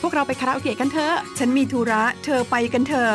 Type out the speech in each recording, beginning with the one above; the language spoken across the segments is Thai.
พวกเราไปคาราโอเกะกันเถอะ ฉันมีธุระ เธอไปกันเถอะ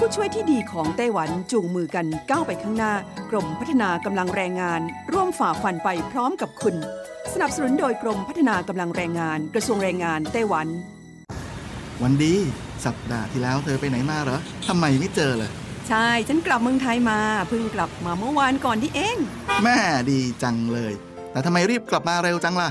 ผู้ช่วยที่ดีของไต้หวันจูงมือกันก้าวไปข้างหน้า กรมพัฒนากำลังแรงงาน ร่วมฝ่าฟันไปพร้อมกับคุณ สนับสนุนโดยกรมพัฒนากำลังแรงงาน กระทรวงแรงงานไต้หวัน วันดี สัปดาห์ที่แล้วเธอไปไหนมาเหรอทำไมไม่เจอเลย ใช่ ฉันกลับเมืองไทยมาเพิ่งกลับมาเมื่อวานก่อนที่เอง แม่ดีจังเลย แต่ทำไมรีบกลับมาเร็วจังล่ะ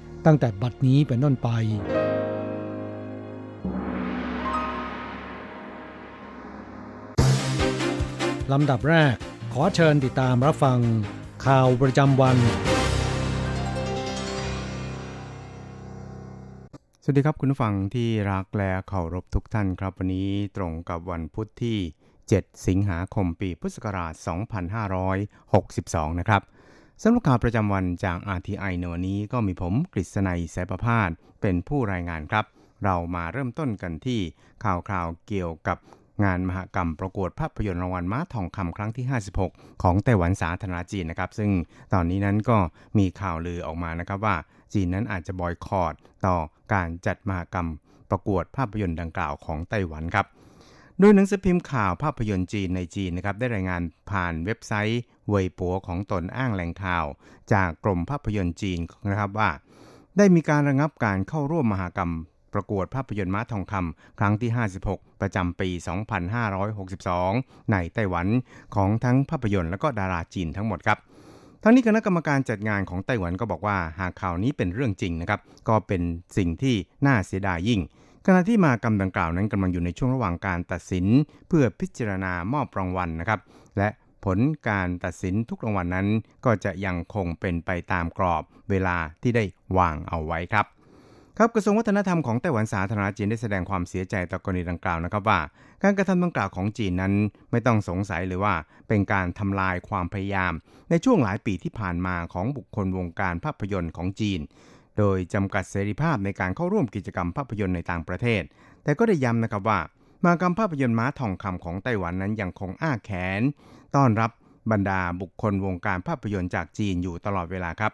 ตั้งแต่บัดนี้เป็นต้นไป ลำดับแรกขอเชิญติดตามรับฟัง ข่าวประจำวัน สวัสดีครับคุณผู้ฟังที่รักและเคารพทุกท่านครับ วันนี้ตรงกับวันพุทธที่ 7 สิงหาคมปีพุทธศักราช 2562 นะครับ สำหรับข่าวประจำวันจาก RTI ในวันนี้ก็มีผมกฤษณัยสายประพาสเป็นผู้รายงานครับ เรามาเริ่มต้นกันที่ข่าวคราวเกี่ยวกับงานมหกรรมประกวดภาพยนตร์รางวัลม้าทองคำครั้งที่ 56 ของไต้หวันสาธารณจีนนะครับ ซึ่งตอนนี้นั้นก็มีข่าวลือออกมานะครับว่า จีนนั้นอาจจะบอยคอรดต่อการจัดมหกรรมประกวดภาพยนตร์ดังกล่าวของไต้หวันครับ โดยหนังสือพิมพ์ข่าวภาพยนตร์จีนในจีนนะครับได้รายงานผ่านเว็บไซต์เวยปัวของตนอ้างแหล่งข่าว จากกรมภาพยนตร์จีนนะครับว่า ได้มีการระงับการเข้าร่วมมหากรรม ประกวดภาพยนตร์ม้าทองคำครั้งที่ 56 ประจำปี 2562 ในไต้หวันของทั้งภาพยนตร์และก็ดาราจีนทั้งหมดครับทั้งนี้คณะกรรมการจัดงานของไต้หวันก็บอกว่าหากข่าวนี้เป็นเรื่องจริงนะครับก็เป็นสิ่งที่น่าเสียดายยิ่ง ขณะที่มากรรมดังกล่าวนั้นกำลังอยู่ในช่วงระหว่างการตัดสินเพื่อพิจารณามอบรางวัลนะครับ และผลการตัดสินทุกรางวัลนนั้น ก็จะยังคงเป็นไปตามกรอบเวลาที่ได้วางเอาไว้ครับ ครับกระทรวงวัฒนธรรมของไต้หวันสาธารณจีนได้แสดงความเสียใจต่อกรณีดังกล่าวนะครับว่า การกระทำดังกล่าวของจีนนั้นไม่ต้องสงสัยเลยว่า เป็นการทำลายความพยายาม ในช่วงหลายปีที่ผ่านมาของบุคคลวงการภาพยนตร์ของจีน โดยจำกัดเสรีภาพในการเข้าร่วมกิจกรรมภาพยนตร์ในต่างประเทศ แต่ก็ได้ย้ำนะครับว่า มากรรมภาพยนตร์ม้าทองคำของไต้หวันนั้นยังคงอ้าแขน ต้อนรับบรรดาบุคคลวงการภาพยนตร์จากจีนอยู่ตลอดเวลาครับ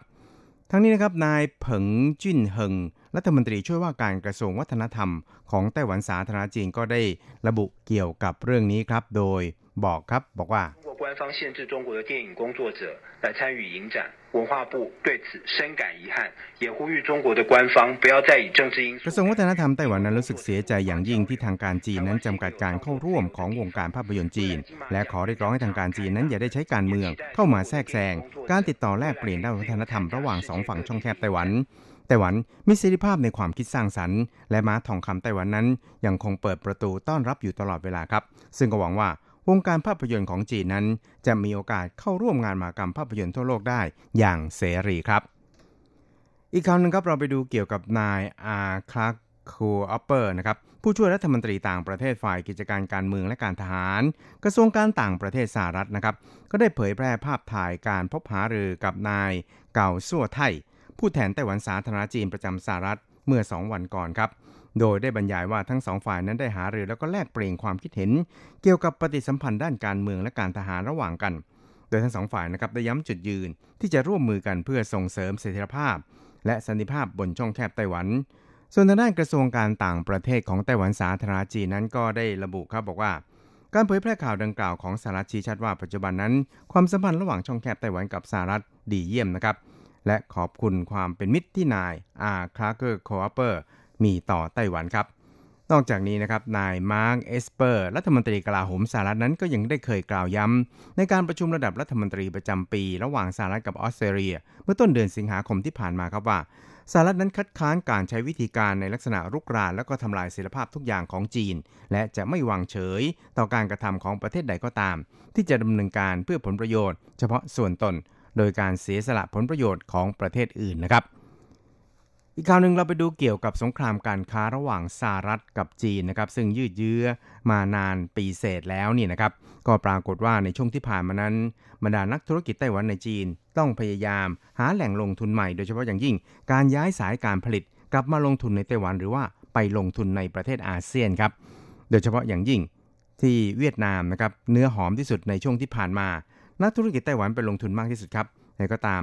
ทั้งนี้นะครับนายเผิงจิ้นเฮิงรัฐมนตรีช่วยว่าการกระทรวงวัฒนธรรม ของไต้หวันสาธารณจีนก็ได้ระบุเกี่ยวกับเรื่องนี้ครับ โดย บอกครับบอกว่า 官方限制中国的电影工作者来参与影展，文化部对此深感遗憾，也呼吁中国的官方不要再以政治因素。กระทรวงวัฒนธรรมไต้หวันนั้นรู้สึกเสียใจอย่างยิ่งที่ทางการจีนนั้นจำกัดการเข้าร่วมของวงการภาพยนตร์จีน และขอเรียกร้องให้ทางการจีนนั้นอย่าได้ใช้การเมืองเข้ามาแทรกแซงการติดต่อแลกเปลี่ยนด้านวัฒนธรรมระหว่างสองฝั่งช่องแคบไต้หวันไต้หวันมีเสรีภาพในความคิดสร้างสรรค์ และม้าทองคำไต้หวันนั้น ยังคงเปิดประตูต้อนรับอยู่ตลอดเวลาครับ ซึ่งก็หวังว่า วงการภาพยนตร์ของจีนนั้น จะมีโอกาสเข้าร่วมงานมหกรรมภาพยนตร์ทั่วโลกได้อย่างเสรีครับ อีกคราวนึงครับเราไปดูเกี่ยวกับนายอาคลักคูอัปเปอร์นะครับผู้ช่วยรัฐมนตรีต่างประเทศฝ่ายกิจการการเมืองและการทหาร กระทรวงการต่างประเทศสหรัฐนะครับ ก็ได้เผยแพร่ภาพถ่ายการพบหารือกับนายเก่าซั่วไทผู้แทนไต้หวันสาธารณจีนประจำสหรัฐเมื่อ 2 วันก่อนครับ โดยได้บรรยายว่าทั้งสองฝ่ายนั้นได้หารือแล้วก็แลกเปลี่ยนความคิดเห็น เกี่ยวกับปฏิสัมพันธ์ด้านการเมืองและการทหารระหว่างกัน โดยทั้งสองฝ่ายนะครับได้ย้ำจุดยืนที่จะร่วมมือกันเพื่อส่งเสริมเสถียรภาพ และสันติภาพบนช่องแคบไต้หวัน ส่วนทางด้านกระทรวงการต่างประเทศของไต้หวันสาธารณจีนนั้นก็ได้ระบุครับบอกว่า การเผยแพร่ข่าวดังกล่าวของสหรัฐชี้ชัดว่าปัจจุบันนั้น ความสัมพันธ์ระหว่างช่องแคบไต้หวันกับสหรัฐดีเยี่ยมนะครับและขอบคุณความเป็นมิตรที่นายอาคลาเกอร์คอเปอร์ มีต่อไต้หวันครับ นอกจากนี้นะครับนายมาร์กเอสเปอร์ รัฐมนตรีกลาโหมสหรัฐนั้นก็ยังได้เคยกล่าวย้ำ ในการประชุมระดับรัฐมนตรีประจำปี ระหว่างสหรัฐกับออสเตรเลีย เมื่อต้นเดือนสิงหาคมที่ผ่านมาครับว่าสหรัฐนั้นคัดค้านการใช้วิธีการในลักษณะรุกรานและก็ทำลายเสถียรภาพทุกอย่างของจีน และจะไม่วางเฉยต่อการกระทำของประเทศใดก็ตาม ที่จะดำเนินการเพื่อผลประโยชน์ เฉพาะส่วนตน โดยการเสียสละผลประโยชน์ของประเทศอื่นนะครับ อีกข่าวหนึ่งเราไปดูเกี่ยวกับสงครามการค้าระหว่างสหรัฐกับจีนนะครับ ซึ่งยืดเยื้อมานานปีเศษแล้วนี่นะครับ ก็ปรากฏว่าในช่วงที่ผ่านมานั้นบรรดานักธุรกิจไต้หวันในจีน ต้องพยายามหาแหล่งลงทุนใหม่โดยเฉพาะอย่างยิ่ง การย้ายสายการผลิตกลับมาลงทุนในไต้หวันหรือว่าไปลงทุนในประเทศอาเซียนครับ โดยเฉพาะอย่างยิ่งที่เวียดนามนะครับเนื้อหอมที่สุดในช่วงที่ผ่านมา นักธุรกิจไต้หวันไปลงทุนมากที่สุดครับแต่ก็ตาม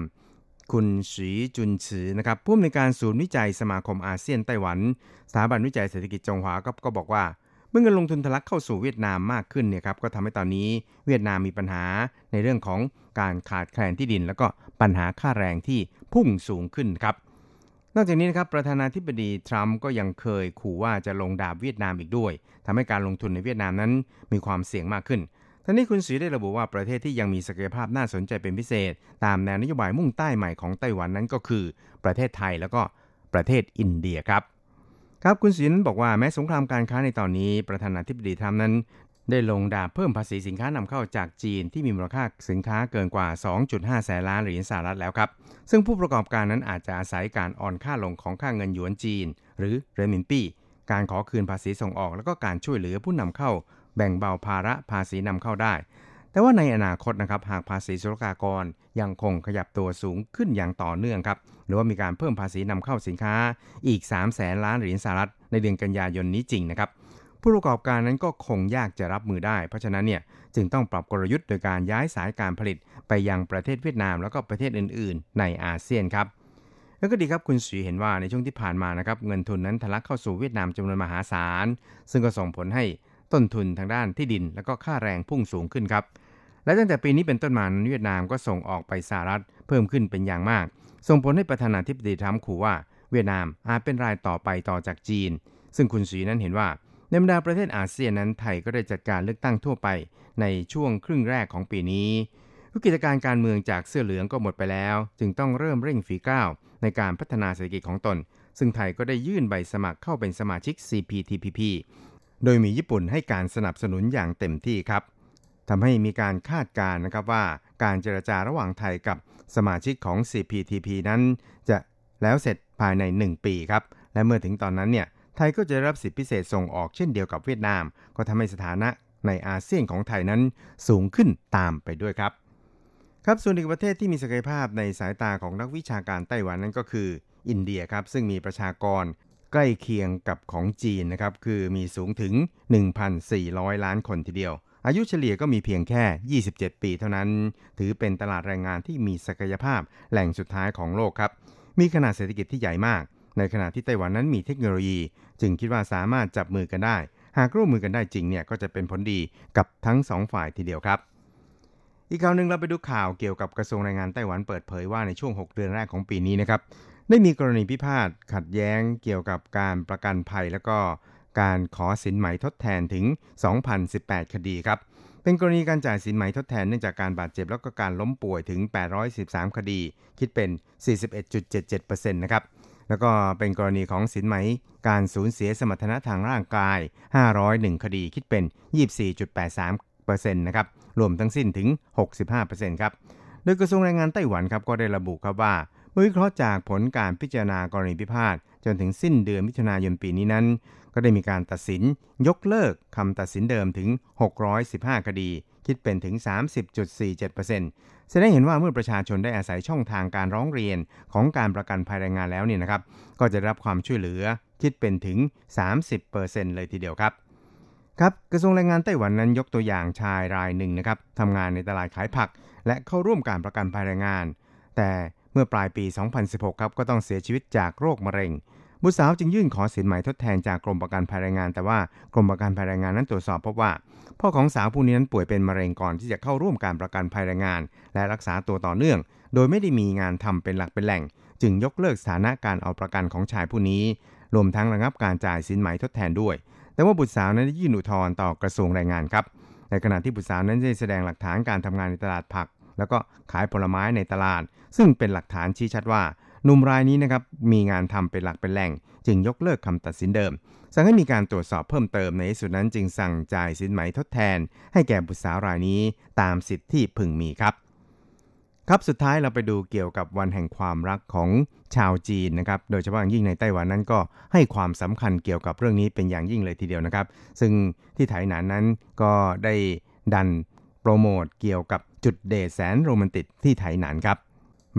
คุณสีจุนฉือนะครับผู้อำนวยการศูนย์วิจัยสมาคมอาเซียนไต้หวัน สถาบันวิจัยเศรษฐกิจจงหวาก็ก็บอกว่า เมื่อเงินลงทุนทะลักเข้าสู่เวียดนามมากขึ้นเนี่ยครับก็ทำให้ตอนนี้เวียดนามมีปัญหาในเรื่องของการขาดแคลนที่ดิน แล้วก็ปัญหาค่าแรงที่พุ่งสูงขึ้นครับนอกจากนี้นะครับประธานาธิบดีทรัมป์ก็ยังเคยขู่ว่าจะลงดาบเวียดนามอีกด้วยทำให้การลงทุนในเวียดนามนั้นมีความเสี่ยงมากขึ้น ทั้งนี้คุณสีได้ระบุว่าประเทศที่ยังมีศักยภาพน่าสนใจเป็นพิเศษ ตามแนวนโยบายมุ่งใต้ใหม่ของไต้หวันนั้นก็คือ ประเทศไทยแล้วก็ประเทศอินเดียครับ ครับคุณสีนั้นบอกว่าแม้สงครามการค้าในตอนนี้ ประธานาธิบดีทรัมป์นั้น ได้ลงดาบเพิ่มภาษีสินค้านำเข้าจากจีนที่มีมูลค่าสินค้าเกินกว่า 2.5 แสนล้านเหรียญสหรัฐแล้วครับ ซึ่งผู้ประกอบการนั้นอาจจะอาศัยการอ่อนค่าลงของค่าเงินหยวนจีน หรือเรมินปี้การขอคืนภาษีส่งออก แล้วก็การช่วยเหลือผู้นำเข้า แบ่งเบาภาระภาษีนำเข้าได้ แต่ว่าในอนาคตนะครับหากภาษีศุลกากรยังคงขยับตัวสูงขึ้นอย่างต่อเนื่องครับหรือว่ามีการเพิ่มภาษีนำเข้าสินค้าอีก 3 0 0แสนล้านเหรียญสหรัฐในเดือนกันยายนนี้จริงนะครับผู้ประกอบการนั้นก็คงยากจะรับมือได้ เพราะฉะนั้นเนี่ยจึงต้องปรับกลยุทธ์โดยการย้ายสายการผลิตไปยังประเทศเวียดนาม แล้วก็ประเทศอื่น ๆ ในอาเซียนครับแล้วก็ดีครับคุณสีเห็นว่าในช่วงที่ผ่านมานะครับเงินทุนนั้นทะลักเข้าสู่เวียดนามจำนวนมหาศาล ซึ่งก็ส่งผลให้ ต้นทุนทางด้านที่ดิน แล้วก็ค่าแรงพุ่งสูงขึ้นครับ และตั้งแต่ปีนี้เป็นต้นมาเวียดนามก็ส่งออกไปสหรัฐเพิ่มขึ้นเป็นอย่างมาก ส่งผลให้ประธานาธิบดีทรัมป์ขู่ว่าเวียดนามอาจเป็นรายต่อไปต่อจากจีน ซึ่งคุณสีนั้นเห็นว่าในบรรดาประเทศอาเซียนนั้นไทยก็ได้จัดการเลือกตั้งทั่วไปในช่วงครึ่งแรกของปีนี้วิกฤตการการเมืองจากเสื้อเหลืองก็หมดไปแล้ว จึงต้องเริ่มเร่งฝีก้าวในการพัฒนาเศรษฐกิจของตน ซึ่งไทยก็ได้ยื่นใบสมัครเข้าเป็นสมาชิก CPTPP โดยมีญี่ปุ่นให้การสนับสนุนอย่างเต็มที่ครับทำให้มีการคาดการณ์นะครับว่าการเจรจาระหว่างไทยกับสมาชิกของ CPTP นั้น จะแล้วเสร็จภายใน 1 ปีครับ และเมื่อถึงตอนนั้นเนี่ยไทยก็จะรับสิทธิพิเศษส่งออกเช่นเดียวกับเวียดนาม ก็ทำให้สถานะในอาเซียนของไทยนั้นสูงขึ้นตามไปด้วยครับ ครับส่วนอีกประเทศที่มีศักยภาพในสายตาของนักวิชาการไต้หวันนั้นก็คือ อินเดียครับซึ่งมีประชากร ใกล้เคียงกับของจีนนะครับ คือมีสูงถึง 1,400 ล้านคนทีเดียว อายุเฉลี่ยก็มีเพียงแค่ 27 ปีเท่านั้น ถือเป็นตลาดแรงงานที่มีศักยภาพแหล่งสุดท้ายของโลกครับ มีขนาดเศรษฐกิจที่ใหญ่มาก ในขณะที่ไต้หวันนั้นมีเทคโนโลยี จึงคิดว่าสามารถจับมือกันได้ หากร่วมมือกันได้จริงเนี่ยก็จะเป็นผลดีกับทั้งสองฝ่ายทีเดียวครับอีกข่าวหนึ่งเราไปดูข่าวเกี่ยวกับกระทรวงแรงงานไต้หวันเปิดเผยว่าในช่วง 6 เดือนแรกของปีนี้นะครับ ได้มีกรณีพิพาทขัดแย้งเกี่ยวกับการประกันภัย แล้วก็การขอสินไหมทดแทนถึง 2,018 คดีครับ เป็นกรณีการจ่ายสินไหมทดแทนเนื่องจากการบาดเจ็บแล้วก็การล้มป่วยถึง 813 คดี คิดเป็น 41.77%นะครับ แล้วก็เป็นกรณีของสินไหมการสูญเสียสมรรถนะทางร่างกาย 501 คดี คิดเป็น 24.83%นะครับ รวมทั้งสิ้นถึง 65%ครับ โดยกระทรวงแรงงานไต้หวันครับก็ได้ระบุครับว่า วิเคราะห์จากผลการพิจารณากรณีพิพาทจนถึงสิ้นเดือนมิถุนายนปีนี้นั้น ก็ได้มีการตัดสินยกเลิกคำตัดสินเดิมถึง 615 คดี คิดเป็นถึง 30.47%แสดงเห็นว่าเมื่อประชาชนได้อาศัยช่องทางการร้องเรียนของการประกันภัยแรงงานแล้วเนี่ยนะครับ ก็จะรับความช่วยเหลือคิดเป็นถึง 30%เลยทีเดียวครับครับกระทรวงแรงงานไต้หวันนั้นยกตัวอย่างชายรายหนึ่งนะครับทำงานในตลาดขายผัก และเข้าร่วมการประกันภัยแรงงาน แต่ เมื่อปลายปี 2016 ครับก็ต้องเสียชีวิตจากโรคมะเร็ง บุตรสาวจึงยื่นขอสินไหมทดแทนจากกรมประกันภัยแรงงาน แต่ว่ากรมประกันภัยแรงงานนั้นตรวจสอบพบว่า พ่อของสาวผู้นี้นั้นป่วยเป็นมะเร็งก่อนที่จะเข้าร่วมการประกันภัยแรงงาน และรักษาตัวต่อเนื่อง โดยไม่ได้มีงานทำเป็นหลักเป็นแหล่ง จึงยกเลิกสถานะการเอาประกันของชายผู้นี้ รวมทั้งระงับการจ่ายสินไหมทดแทนด้วย แต่ว่าบุตรสาวนั้นได้ยื่นอุทธรณ์ต่อกระทรวงแรงงานครับ ในขณะที่บุตรสาวนั้นได้แสดงหลักฐานการทำงานในตลาดผัก แล้วก็ขายผลไม้ในตลาด ซึ่งเป็นหลักฐานชี้ชัดว่าหนุ่มรายนี้นะครับมีงานทำเป็นหลักเป็นแหล่ง จึงยกเลิกคำตัดสินเดิม สั่งให้มีการตรวจสอบเพิ่มเติมในที่สุดนั้นจึงสั่งจ่ายสินไหมทดแทน ให้แก่บุตรสาวรายนี้ตามสิทธิที่พึงมีครับ ครับสุดท้ายเราไปดูเกี่ยวกับวันแห่งความรักของชาวจีนนะครับ โดยเฉพาะอย่างยิ่งในไต้หวันนั้นก็ให้ความสำคัญเกี่ยวกับเรื่องนี้เป็นอย่างยิ่งเลยทีเดียวนะครับ ซึ่งที่ไถหนานนั้นก็ได้ดันโปรโมทเกี่ยวกับ จุดเดทแสนโรแมนติกที่ไถหนานครับ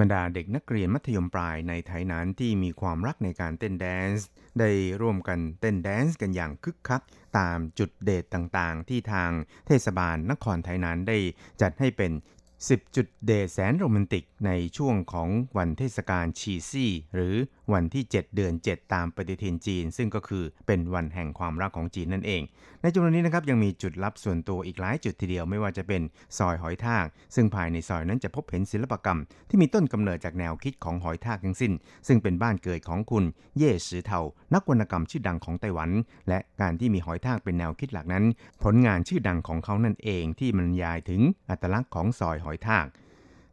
บรรดาเด็กนักเรียนมัธยมปลายในไถหนานนั้นที่มีความรักในการเต้น dance ได้ร่วมกันเต้น dance กันอย่างคึกคัก ตามจุดเดทต่างๆ ที่ทางเทศบาลนครไถหนานนั้นได้จัดให้เป็น 10 จุดเดทแสนโรแมนติกในช่วงของวันเทศกาลชีซี่ หรือวันที่ 7 เดือน 7 ตามปฏิทินจีน ซึ่งก็คือเป็นวันแห่งความรักของจีนนั่นเอง ในจำนวนนี้นะครับยังมีจุดลับส่วนตัวอีกหลายจุดทีเดียวไม่ว่าจะเป็นซอยหอยทาก ซึ่งภายในซอยนั้นจะพบเห็นศิลปกรรม ที่มีต้นกำเนิดจากแนวคิดของหอยทากทั้งสิ้น ซึ่งเป็นบ้านเกิดของคุณเย่สือเทานักวรรณกรรมชื่อดังของไต้หวัน และการที่มีหอยทากเป็นแนวคิดหลักนั้น ผลงานชื่อดังของเขานั่นเองที่บรรยายถึงอัตลักษณ์ของซอยหอยทาก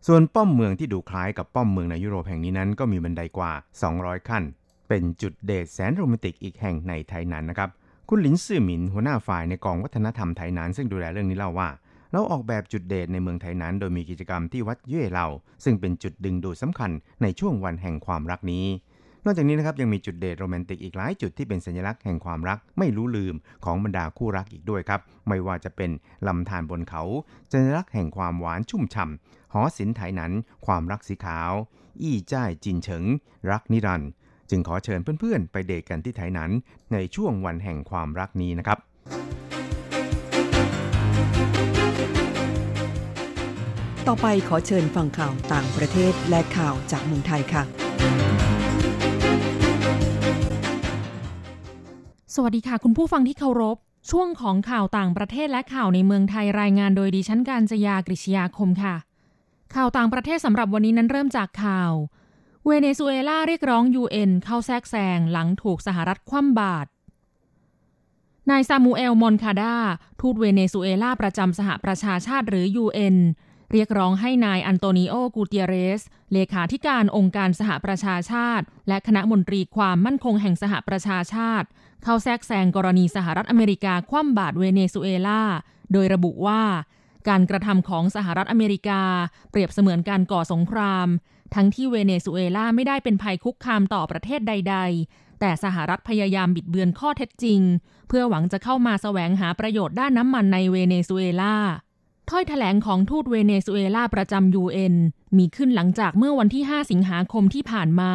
ส่วนป้อมเมืองที่ดูคล้ายกับป้อมเมืองในยุโรปแห่งนี้นั้น ก็มีบันไดกว่า 200 ขั้น เป็นจุดเดทแสนโรแมนติกอีกแห่งในไทยนั้นนะครับ คุณหลินซื่อหมินหัวหน้าฝ่ายในกองวัฒนธรรมไทยนั้น ซึ่งดูแลเรื่องนี้เล่าว่า เราออกแบบจุดเดทในเมืองไทยนั้น โดยมีกิจกรรมที่วัดเย่เหล่าซึ่งเป็นจุดดึงดูดสำคัญในช่วงวันแห่งความรักนี้ นอกจากนี้นะครับยังมีจุดเดทโรแมนติกอีกหลายจุดที่เป็นสัญลักษณ์แห่งความรักไม่รู้ลืมของบรรดาคู่รักอีกด้วยครับ ไม่ว่าจะเป็นลำธารบนเขา สัญลักษณ์แห่งความหวานชุ่มฉ่ำหอศิลป์ไถหนันความรักสีขาว อี้จ้ายจินเฉิง รักนิรันด์จึงขอเชิญเพื่อนๆ ไปเดทกันที่ไถหนันในช่วงวันแห่งความรักนี้นะครับต่อไปขอเชิญฟังข่าวต่างประเทศและข่าวจากเมืองไทยค่ะ สวัสดีค่ะ คุณผู้ฟังที่เคารพ ช่วงของข่าวต่างประเทศและข่าวในเมืองไทยรายงานโดยดิฉันการจยากริชยาคมค่ะ ข่าวต่างประเทศสำหรับวันนี้นั้นเริ่มจากข่าว เวเนซุเอลาเรียกร้อง UN เข้าแทรกแซงหลังถูกสหรัฐคว่ำบาตรนายซามูเอล มอนคาดา ทูตเวเนซุเอลาประจำสหประชาชาติหรือ UN เรียกร้องให้นายอันโตนิโอ กูเตียเรส เลขาธิการองค์การสหประชาชาติ และคณะมนตรีความมั่นคงแห่งสหประชาชาติ เข้าแทรกแซงกรณีสหรัฐอเมริกาคว่ำบาตรเวเนซุเอลา โดยระบุว่า การกระทำของสหรัฐอเมริกา เปรียบเสมือนการก่อสงคราม ทั้งที่เวเนซุเอลาไม่ได้เป็นภัยคุกคามต่อประเทศใด ๆแต่สหรัฐพยายามบิดเบือนข้อเท็จจริง เพื่อหวังจะเข้ามาแสวงหาประโยชน์ด้านน้ำมันในเวเนซุเอลา ถ้อยแถลงของทูตเวเนซุเอลาประจำ UN มีขึ้นหลังจากเมื่อวันที่ 5 สิงหาคมที่ผ่านมา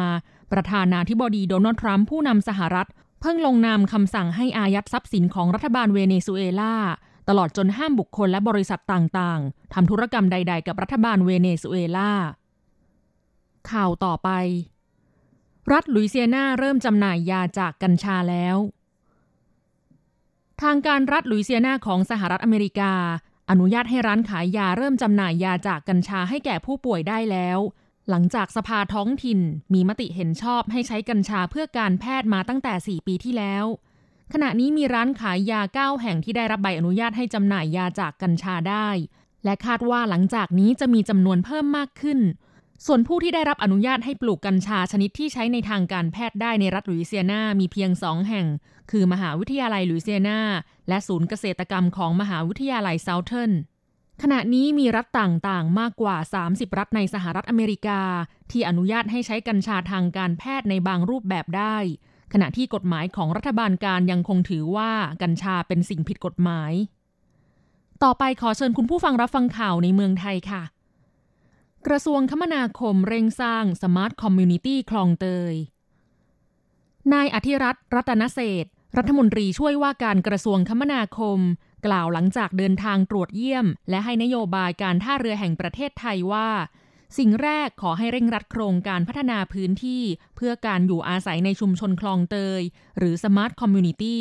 ประธานาธิบดีโดนัลด์ทรัมป์ผู้นำสหรัฐ เพิ่งลงนามคำสั่งให้อายัดทรัพย์สินของรัฐบาลเวเนซุเอลาตลอดจนห้ามบุคคลและบริษัทต่างๆทำธุรกรรมใด ๆ กับรัฐบาลเวเนซุเอลาข่าวต่อไป รัฐลุยเซียนาเริ่มจำหน่ายยาจากกัญชาแล้ว ทางการรัฐลุยเซียนาของสหรัฐอเมริกา อนุญาตให้ร้านขายยาเริ่มจำหน่ายยาจากกัญชาให้แก่ผู้ป่วยได้แล้ว หลังจากสภาท้องถิ่นมีมติเห็นชอบให้ใช้กัญชาเพื่อการแพทย์มาตั้งแต่ 4 ปีที่แล้ว ขณะนี้มีร้านขายยา 9 แห่งที่ได้รับใบอนุญาตให้จำหน่ายยาจากกัญชาได้ และคาดว่าหลังจากนี้จะมีจำนวนเพิ่มมากขึ้น ส่วนผู้ที่ได้รับอนุญาตให้ปลูกกัญชาชนิดที่ใช้ในทางการแพทย์ได้ในรัฐลุยเซียนามีเพียงสองแห่ง คือมหาวิทยาลัยลุยเซียนา และศูนย์เกษตรกรรมของมหาวิทยาลัยเซาเทิร์นขณะนี้มีรัฐต่างๆ มากกว่า 30 รัฐในสหรัฐอเมริกา ที่อนุญาตให้ใช้กัญชาทางการแพทย์ในบางรูปแบบได้ ขณะที่กฎหมายของรัฐบาลกลางยังคงถือว่ากัญชาเป็นสิ่งผิดกฎหมาย ต่อไปขอเชิญคุณผู้ฟังรับฟังข่าวในเมืองไทยค่ะ กระทรวงคมนาคมเร่งสร้าง Smart Community คลองเตย นายอธิรัฐ รัตนเศรษฐรัฐมนตรีช่วยว่าการกระทรวงคมนาคม กล่าวหลังจากเดินทางตรวจเยี่ยม และให้นโยบายการท่าเรือแห่งประเทศไทยว่า สิ่งแรกขอให้เร่งรัดโครงการพัฒนาพื้นที่ เพื่อการอยู่อาศัยในชุมชนคลองเตย หรือ Smart Community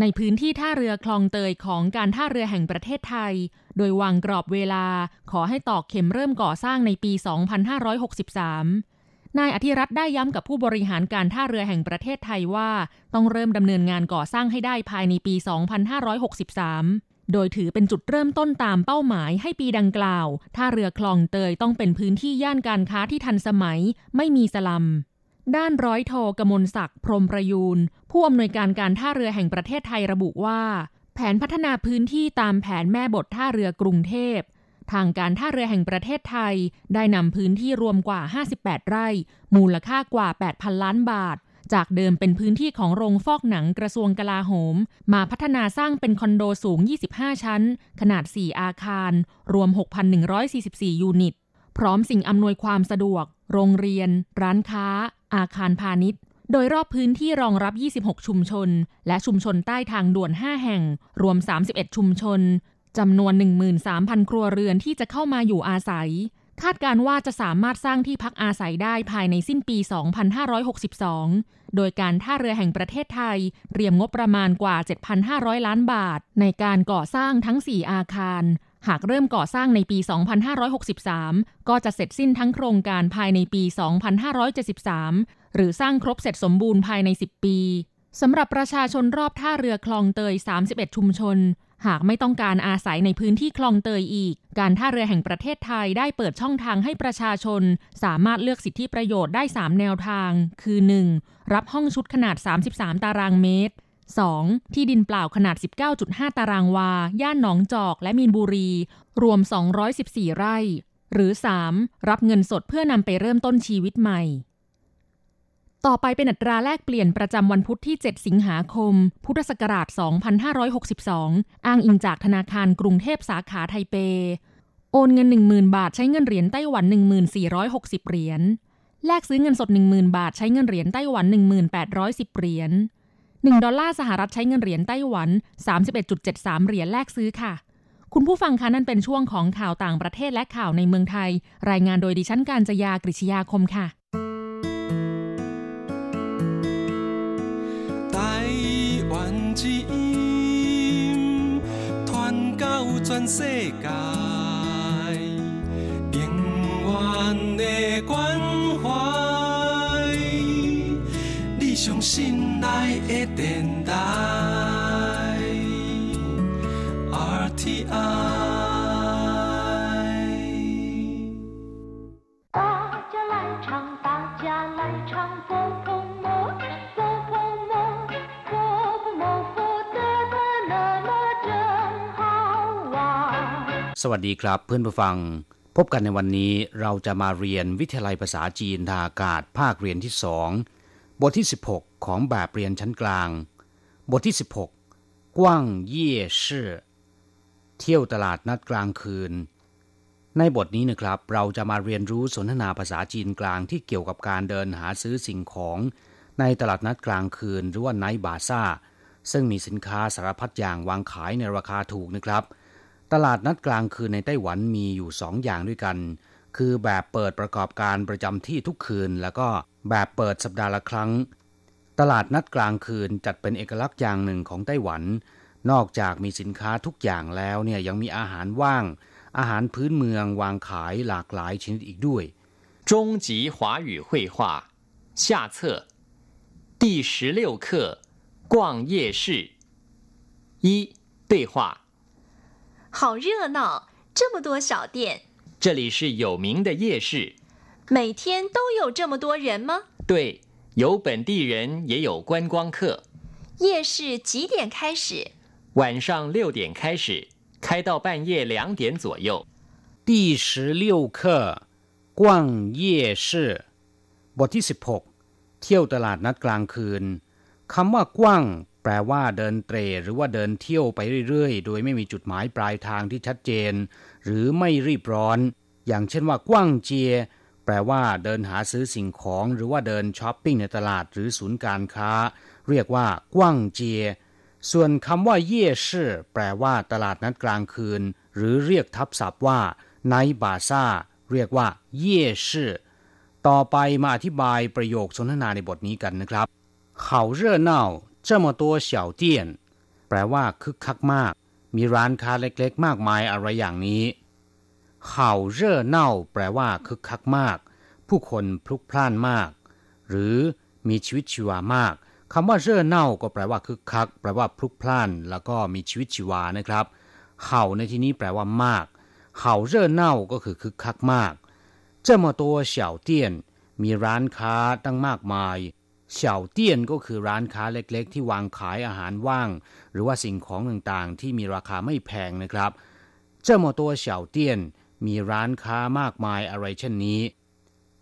ในพื้นที่ท่าเรือคลองเตยของการท่าเรือแห่งประเทศไทย โดยวางกรอบเวลาขอให้ตอกเข็มเริ่มก่อสร้างในปี 2563 นายอธิรัตน์ได้ย้ำกับผู้บริหารการท่าเรือแห่งประเทศไทยว่า ต้องเริ่มดำเนินงานก่อสร้างให้ได้ภายในปี 2563 โดยถือเป็นจุดเริ่มต้นตามเป้าหมายให้ปีดังกล่าว ท่าเรือคลองเตยต้องเป็นพื้นที่ย่านการค้าที่ทันสมัย ไม่มีสลัม ด้านร้อยโทกมลศักดิ์พรมประยูนผู้อำนวยการการท่าเรือแห่งประเทศไทยระบุว่า แผนพัฒนาพื้นที่ตามแผนแม่บทท่าเรือกรุงเทพ ทางการท่าเรือแห่งประเทศไทย ได้นำพื้นที่รวมกว่า 58 ไร่ มูลค่ากว่า 8,000 ล้านบาท จากเดิมเป็นพื้นที่ของโรงฟอกหนังกระทรวงกลาโหม มาพัฒนาสร้างเป็นคอนโดสูง 25 ชั้น ขนาด 4 อาคาร รวม 6,144 ยูนิต พร้อมสิ่งอำนวยความสะดวก โรงเรียน ร้านค้า อาคารพาณิชย์ โดยรอบพื้นที่รองรับ 26 ชุมชน และชุมชนใต้ทางด่วน 5 แห่ง รวม 31 ชุมชนจำนวน 13,000 ครัวเรือนที่จะเข้ามาอยู่อาศัย คาดการว่าจะสามารถสร้างที่พักอาศัยได้ภายในสิ้นปี 2562 โดยการท่าเรือแห่งประเทศไทยเตรียมงบประมาณกว่า 7,500 ล้านบาท ในการก่อสร้างทั้ง 4 อาคาร หากเริ่มก่อสร้างในปี 2563 ก็จะเสร็จสิ้นทั้งโครงการภายในปี 2573 หรือสร้างครบเสร็จสมบูรณ์ภายใน 10 ปีสำหรับประชาชนรอบท่าเรือคลองเตย 31 ชุมชน หากไม่ต้องการอาศัยในพื้นที่คลองเตยอีก การท่าเรือแห่งประเทศไทยได้เปิดช่องทางให้ประชาชน สามารถเลือกสิทธิประโยชน์ได้ 3 แนวทาง คือ 1. รับห้องชุดขนาด 33 ตารางเมตร 2. ที่ดินเปล่าขนาด 19.5 ตารางวา ย่านหนองจอกและมีนบุรี รวม 214 ไร่ หรือ 3. รับเงินสดเพื่อนำไปเริ่มต้นชีวิตใหม่ ต่อไปเป็นอัตราแลกเปลี่ยนประจำวันพุธที่ 7 สิงหาคม พุทธศักราช 2562 อ้างอิงจากธนาคารกรุงเทพสาขาไทเป โอนเงิน 10,000 บาทใช้เงินเหรียญไต้หวัน 1460 เหรียญ แลกซื้อเงินสด 10,000 บาทใช้เงินเหรียญไต้หวัน 1810 เหรียญ 1 ดอลลาร์สหรัฐใช้เงินเหรียญไต้หวัน 31.73 เหรียญแลกซื้อค่ะ คุณผู้ฟังคะนั่นเป็นช่วงของข่าวต่างประเทศและข่าวในเมืองไทย รายงานโดยดิฉันการจยากริชยาคมค่ะไต้หวันจี音传到全世界永远的关怀你相信 ที่อายสวัสดีครับเพื่อนผู้ฟัง พบกันในวันนี้เราจะมาเรียนวิทยาลัยภาษาจีนทาากาศภาคเรียนที่สองบทที่ 16 ของแบบเรียนชั้นกลาง บทที่ 16 กว้างเย่ชื่อ เที่ยวตลาดนัดกลางคืน ในบทนี้นะครับ เราจะมาเรียนรู้สนทนาภาษาจีนกลางที่เกี่ยวกับการเดินหาซื้อสิ่งของ ในตลาดนัดกลางคืนหรือว่าไนบาซ่า ซึ่งมีสินค้าสารพัดอย่างวางขายในราคาถูกนะครับ ตลาดนัดกลางคืนในไต้หวันมีอยู่สองอย่างด้วยกัน คือแบบเปิดประกอบการประจำที่ทุกคืน แล้วก็แบบเปิดสัปดาห์ละครั้ง ตลาดนัดกลางคืนจัดเป็นเอกลักษณ์อย่างหนึ่งของไต้หวัน นอกจากมีสินค้าทุกอย่างแล้วเนี่ยยังมีอาหารว่าง อาหารพื้นเมืองวางขายหลากหลายชนิดอีกด้วย 中级华语绘画下册第十六课逛夜市一对话好热闹，这么多小店，这里是有名的夜市每天都有这么多人吗？对有本地人也有观光客夜市几点开始？ 晚上六点开始开到半夜两点左右第十六课กว้างเย่ชื่อบทที่ 16 เที่ยวตลาดนัดกลางคืนคำว่ากว้าง แปลว่าเดินเตรหรือว่าเดินเที่ยวไปเรื่อยๆ โดยไม่มีจุดหมายปลายทางที่ชัดเจน หรือไม่รีบร้อน อย่างเช่นว่ากว้างเจีย แปลว่าเดินหาซื้อสิ่งของ หรือว่าเดินช้อปปิ้งในตลาดหรือศูนย์การค้า เรียกว่ากว้างเจีย ส่วนคำว่าเย่ชื่อแปลว่าตลาดนัดกลางคืน หรือเรียกทับศัพท์ว่าไนบาซ่า เรียกว่าเย่ชื่อต่อไปมาอธิบายประโยคสนทนาในบทนี้กันนะครับ好热闹这么多小店แปลว่าคึกคักมาก มีร้านค้าเล็กๆ มากมายอะไรอย่างนี้好热闹แปลว่าคึกคักมาก ผู้คนพลุกพล่านมาก หรือมีชีวิตชีวามาก คำว่าเร่อเน่าก็แปลว่าคึกคัก แปลว่าพลุกพล่าน แล้วก็มีชีวิตชีวานะครับ เห่าในที่นี้แปลว่ามาก เห่าเร่อเน่าก็คือคึกคักมาก这么多小店มีร้านค้าตั้งมากมายเฉาเตี้ยนก็คือร้านค้าเล็กๆ ที่วางขายอาหารว่าง หรือว่าสิ่งของต่างๆ ที่มีราคาไม่แพงนะครับ这么多小店มีร้านค้ามากมายอะไรเช่นนี้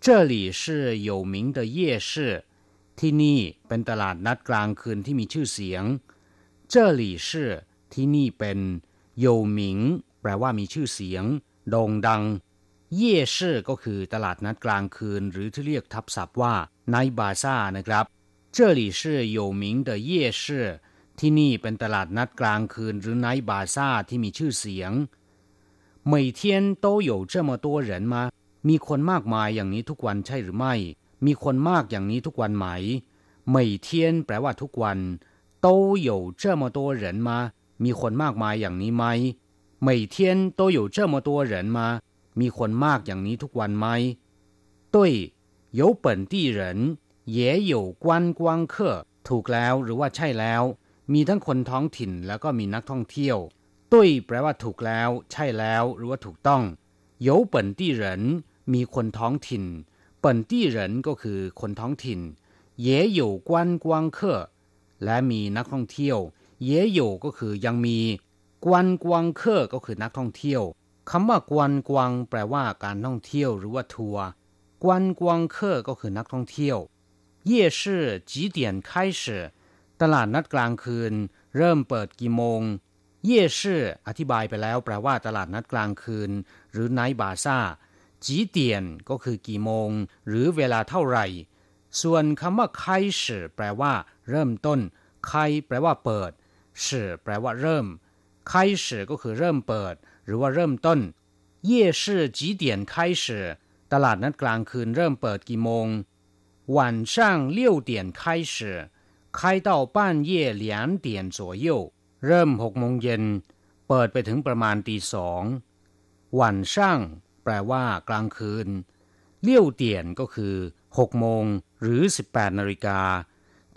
这里是有名的夜市 ที่นี่เป็นตลาดนัดกลางคืนที่มีชื่อเสียง这里是ที่นี่เป็นโยหมิง แปลว่ามีชื่อเสียง โด่งดัง เย่ชื่อก็คือตลาดนัดกลางคืน หรือที่เรียกทับศัพท์ว่าไนบาซ่านะครับ这里是有名的夜市ที่นี่เป็นตลาดนัดกลางคืน หรือไนบาซ่าที่มีชื่อเสียง每天都有这么多人吗มีคนมากมายอย่างนี้ทุกวันใช่หรือไม่ มีคนมากอย่างนี้ทุกวันไหม每天แปลว่าทุกวัน都有这么多人吗มีคนมากมายอย่างนี้ไหม每天都有这么多人吗มีคนมากอย่างนี้ทุกวันไหม对有本地人也有观光客ถูกแล้วหรือว่าใช่แล้ว มีทั้งคนท้องถิ่นแล้วก็มีนักท่องเที่ยวตุ้ยแปลว่าถูกแล้ว ใช่แล้ว หรือว่าถูกต้อง有本地人มีคนท้องถิ่น เปิ่นตี้เหรินก็คือคนท้องถิ่น也有观光客และมีนักท่องเที่ยว也有ก็คือยังมีกวนกวางเคอก็คือนักท่องเที่ยวคำว่ากวนกวางแปลว่าการท่องเที่ยวหรือว่าทัวร์กวนกวางเคอก็คือนักท่องเที่ยว夜市几点开始ตลาดนัดกลางคืน เริ่มเปิดกี่โมงเย่ชื่ออธิบายไปแล้วแปลว่าตลาดนัดกลางคืน หรือไนบาซ่า จีเตียนก็คือกี่โมง หรือเวลาเท่าไหร่ ส่วนคำว่าไคชื่อแปลว่า เริ่มต้นไคแปลว่าเปิดชื่อแปลว่าเริ่ม 开始ก็คือเริ่มเปิด หรือว่าเริ่มต้น夜市几点开始ตลาดนัดกลางคืนเริ่มเปิดกี่โมง晚上六点开始开到半夜两点左右เริ่มหกโมงเย็น เปิดไปถึงประมาณตีสองวันช่าง แปลว่ากลางคืน เลี่ยวเตียนก็คือหกโมงหรือ 18 นาฬิกา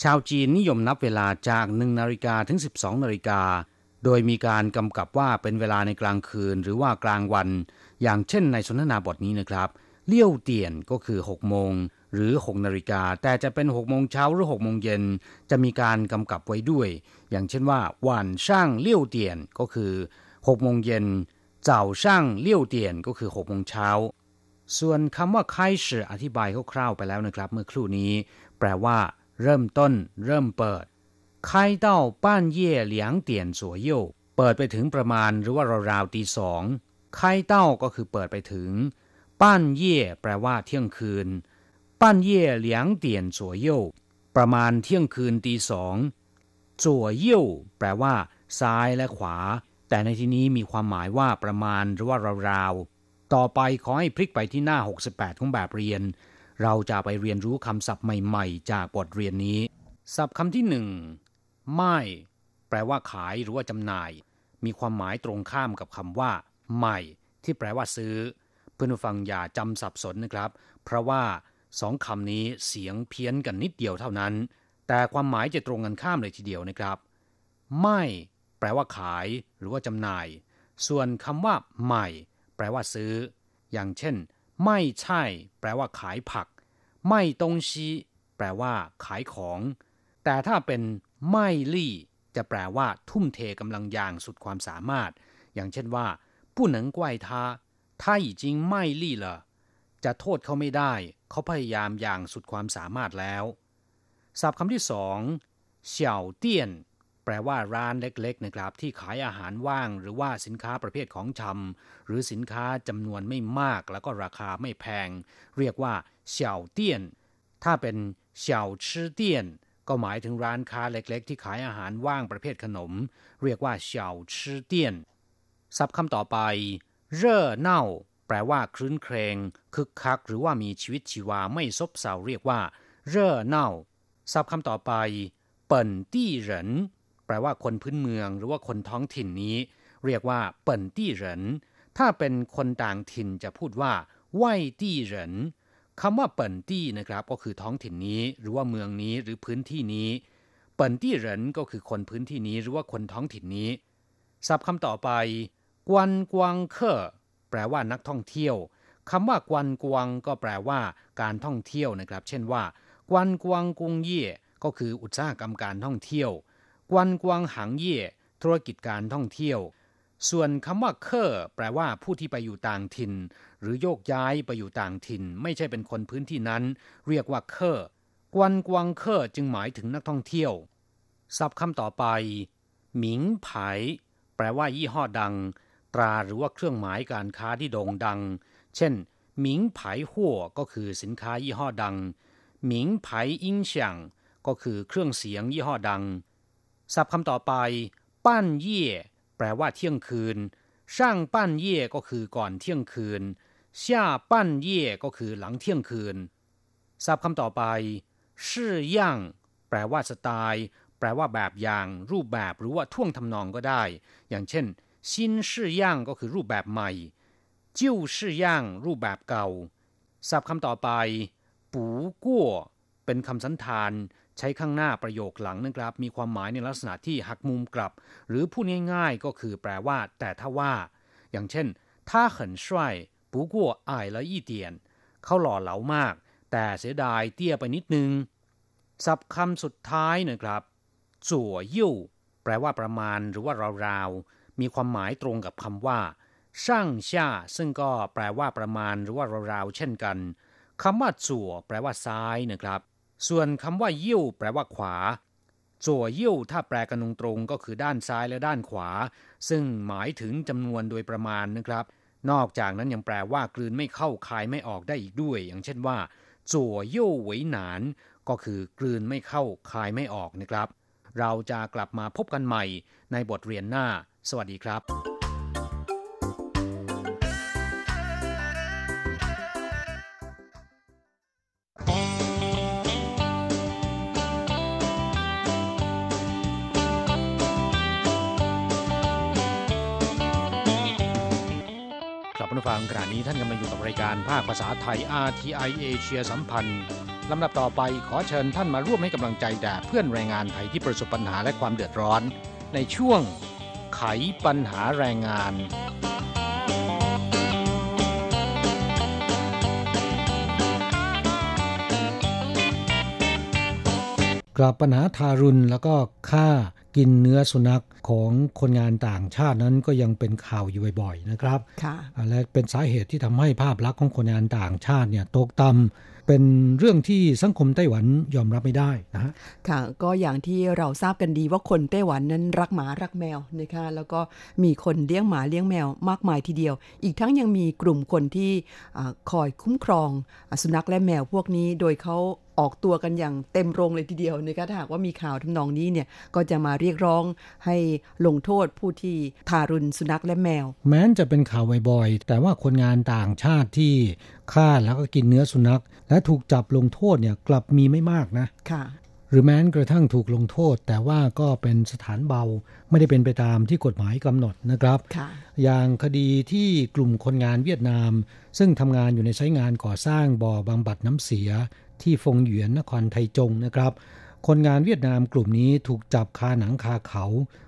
ชาวจีนนิยมนับเวลาจากหนึ่งนาฬิกาถึง 12 นาฬิกา โดยมีการกำกับว่าเป็นเวลาในกลางคืนหรือว่ากลางวัน อย่างเช่นในสนทนาบทนี้นะครับ เลี่ยวเตียนก็คือ 6 โมงหรือ 6 นาฬิกา แต่จะเป็น 6 โมงเช้าหรือ 6 โมงเย็น จะมีการกำกับไว้ด้วย อย่างเช่นว่าวันช่างเลี่ยวเตียนก็คือ 6 โมงเย็น เจ้าช่างเลี้ยวเตียนก็คือหกโมงเช้า ส่วนคำว่าไคสืออธิบายคร่าวๆไปแล้วนะครับ เมื่อครู่นี้ แปลว่า เริ่มต้น เริ่มเปิดค่ายเต้าป้านเย่เหลียงเตียนสัวเย่วเปิดไปถึงประมาณหรือว่าราวๆตีสองค่ายเต้าก็คือเปิดไปถึง ป้านเย่แปลว่าเที่ยงคืน ป้านเย่เหลียงเตียนสัวเย่วประมาณเที่ยงคืนตีสองจั่วเย่วแปลว่า ซ้ายและขวา แต่ในที่นี้มีความหมายว่าประมาณหรือว่าราวๆ ต่อไปขอให้พลิกไปที่หน้า 68 ของแบบเรียน เราจะไปเรียนรู้คำศัพท์ใหม่ๆ จากบทเรียนนี้ ศัพท์คำที่หนึ่งไม่แปลว่าขายหรือว่าจำหน่าย มีความหมายตรงข้ามกับคำว่า ใหม่ ที่แปลว่าซื้อ เพื่อนผู้ฟังอย่าจำสับสนนะครับ เพราะว่าสองคำนี้เสียงเพี้ยนกันนิดเดียวเท่านั้น แต่ความหมายจะตรงกันข้ามเลยทีเดียวนะครับ ไม่ แปลว่าขาย หรือว่าจำหน่าย ส่วนคำว่า ใหม่ แปลว่าซื้อ อย่างเช่น ไม่ใช่ แปลว่าขายผัก ไม่ตงชีแปลว่า ขายของ แต่ถ้าเป็นไม่ลี่ จะแปลว่า ทุ่มเทกำลังอย่างสุดความสามารถ อย่างเช่นว่าผู้หนังกวยทาถ้าจริงไม่ลี่เหจะโทษเขาไม่ได้ เขาพยายามอย่างสุดความสามารถแล้วศัพท์คำที่สองเฉียวเตี้ยน แปลว่าร้านเล็กๆนะครับ ที่ขายอาหารว่าง หรือว่าสินค้าประเภทของชำหรือสินค้าจำนวนไม่มากแล้วก็ราคาไม่แพง เรียกว่าเสี่ยวเตี้ยน ถ้าเป็นเสี่ยวชื่อเตี้ยน ก็หมายถึงร้านค้าเล็ก ๆ ที่ขายอาหารว่างประเภทขนม เรียกว่าเสี่ยวชื่อเตี้ยนศัพท์คำต่อไป เร่อเน่า แปลว่าคลื้นเครงคึกคัก หรือว่ามีชีวิตชีวาไม่ซบเซาเรียกว่า เร่อเน่าศัพท์คำต่อไป เปิ่นตี้เหริน แปลว่าคนพื้นเมืองหรือว่าคนท้องถิ่นนี้ เรียกว่าเปิ่นตี้เหรินถ้าเป็นคนต่างถิ่นจะพูดว่าไหวตี้เหรินคำว่าเปิ่นตี้นะครับ ก็คือท้องถิ่นนี้ หรือว่าเมืองนี้หรือพื้นที่นี้เปิ่นตี้เหรินก็คือคนพื้นที่นี้หรือว่าคนท้องถิ่นนี้ศัพท์คำต่อไป กวนกวางเคอแปลว่านักท่องเที่ยวคำว่ากวนกวางก็แปลว่าการท่องเที่ยวนะครับ เช่นว่า กวนกวางกุงเย่ก็คืออุตสาหกรรมการท่องเที่ยว กวนกวางหางเย่ธุรกิจการท่องเที่ยว ส่วนคำว่าเคอแปลว่าผู้ที่ไปอยู่ต่างถิ่น หรือโยกย้ายไปอยู่ต่างถิ่น ไม่ใช่เป็นคนพื้นที่นั้น เรียกว่าเคอกวนกวางเคอจึงหมายถึงนักท่องเที่ยวศัพท์คำต่อไปหมิงไผแปลว่ายี่ห้อดัง ตราหรือว่าเครื่องหมายการค้าที่โด่งดัง เช่นหมิงไผหัวก็คือสินค้ายี่ห้อดังหมิงไผอิงเฉียงก็คือเครื่องเสียงยี่ห้อดัง ศัพท์คำต่อไป ปั้นเย่แปลว่าเที่ยงคืน ช่างปั้นเย่ก็คือก่อนเที่ยงคืนช่าปั้นเย่ก็คือหลังเที่ยงคืน ศัพท์คำต่อไปชื่อย่างแปลว่าสไตล์ แปลว่าแบบอย่าง รูปแบบหรือว่าท่วงทำนองก็ได้ อย่างเช่นชินชื่อย่างก็คือรูปแบบใหม่ จิ้วชื่อย่างรูปแบบเก่า ศัพท์คำต่อไปปูกั้วเป็นคำสันธาน ใช้ข้างหน้าประโยคหลังนะครับ มีความหมายในลักษณะที่หักมุมกลับ หรือพูดง่ายๆก็คือแปลว่า แต่ถ้าว่า อย่างเช่นถ้าเขินช่วยปูกัวอายละยี่เตียน เขาหล่อเหลามาก แต่เสียดายเตี้ยไปนิดนึงสับคำสุดท้ายนะครับจั่วยู่แปลว่าประมาณหรือว่าราวๆมีความหมายตรงกับคำว่าช่างชาซึ่งก็แปลว่าประมาณหรือว่าราวๆเช่นกันคำว่าจั่วแปลว่าซ้ายนะครับ ส่วนคำว่ายิ่วแปลว่าขวาจั่วยิ่วถ้าแปลกันตรงๆก็คือด้านซ้ายและด้านขวา ซึ่งหมายถึงจำนวนโดยประมาณนะครับ นอกจากนั้นยังแปลว่ากลืนไม่เข้าคายไม่ออกได้อีกด้วย อย่างเช่นว่าจั่วยิ่วหวยหนาน ก็คือกลืนไม่เข้าคายไม่ออกนะครับ เราจะกลับมาพบกันใหม่ในบทเรียนหน้า สวัสดีครับ กลับมาฟังขณะนี้ท่านกำลังอยู่กับรายการภาคภาษาไทย RTI เอเชียสัมพันธ์ลำดับต่อไปขอเชิญท่านมาร่วมให้กำลังใจแด่เพื่อนแรงงานไทยที่ประสบปัญหาและความเดือดร้อน ในช่วงไขปัญหาแรงงานกลับปัญหาทารุณแล้วก็ฆ่ากินเนื้อสุนัข ของคนงานต่างชาตินั้นก็ยังเป็นข่าวอยู่บ่อยๆนะครับค่ะอ่าและเป็นสาเหตุที่ทำให้ภาพลักษณ์ของคนงานต่างชาติเนี่ยตกต่ำเป็นเรื่องที่สังคมไต้หวันยอมรับไม่ได้นะฮะค่ะ ก็อย่างที่เราทราบกันดีว่าคนไต้หวันนั้นรักหมารักแมวนะคะแล้วก็มีคนเลี้ยงหมาเลี้ยงแมวมากมายทีเดียว อีกทั้งยังมีกลุ่มคนที่อาคอยคุ้มครองอาสุนัขและแมวพวกนี้โดยเขา ออกตัวกันอย่างเต็มโรงเลยทีเดียวนะคะถ้าหากว่ามีข่าวทำนองนี้เนี่ยก็จะมาเรียกร้องให้ลงโทษผู้ที่ทารุณสุนัขและแมว แม้นจะเป็นข่าวบ่อยๆ แต่ว่าคนงานต่างชาติที่ฆ่าแล้วก็กินเนื้อสุนัข และถูกจับลงโทษเนี่ยกลับมีไม่มากนะค่ะหรือแม้นกระทั่งถูกลงโทษ แต่ว่าก็เป็นสถานเบา ไม่ได้เป็นไปตามที่กฎหมายกำหนดนะครับค่ะอย่างคดีที่กลุ่มคนงานเวียดนาม ซึ่งทำงานอยู่ในไซต์งานก่อสร้างบ่อบำบัดน้ำเสีย ที่ฟงเหวียนนครไทจงนะครับ คนงานเวียดนามกลุ่มนี้ถูกจับคาหนังคาเขา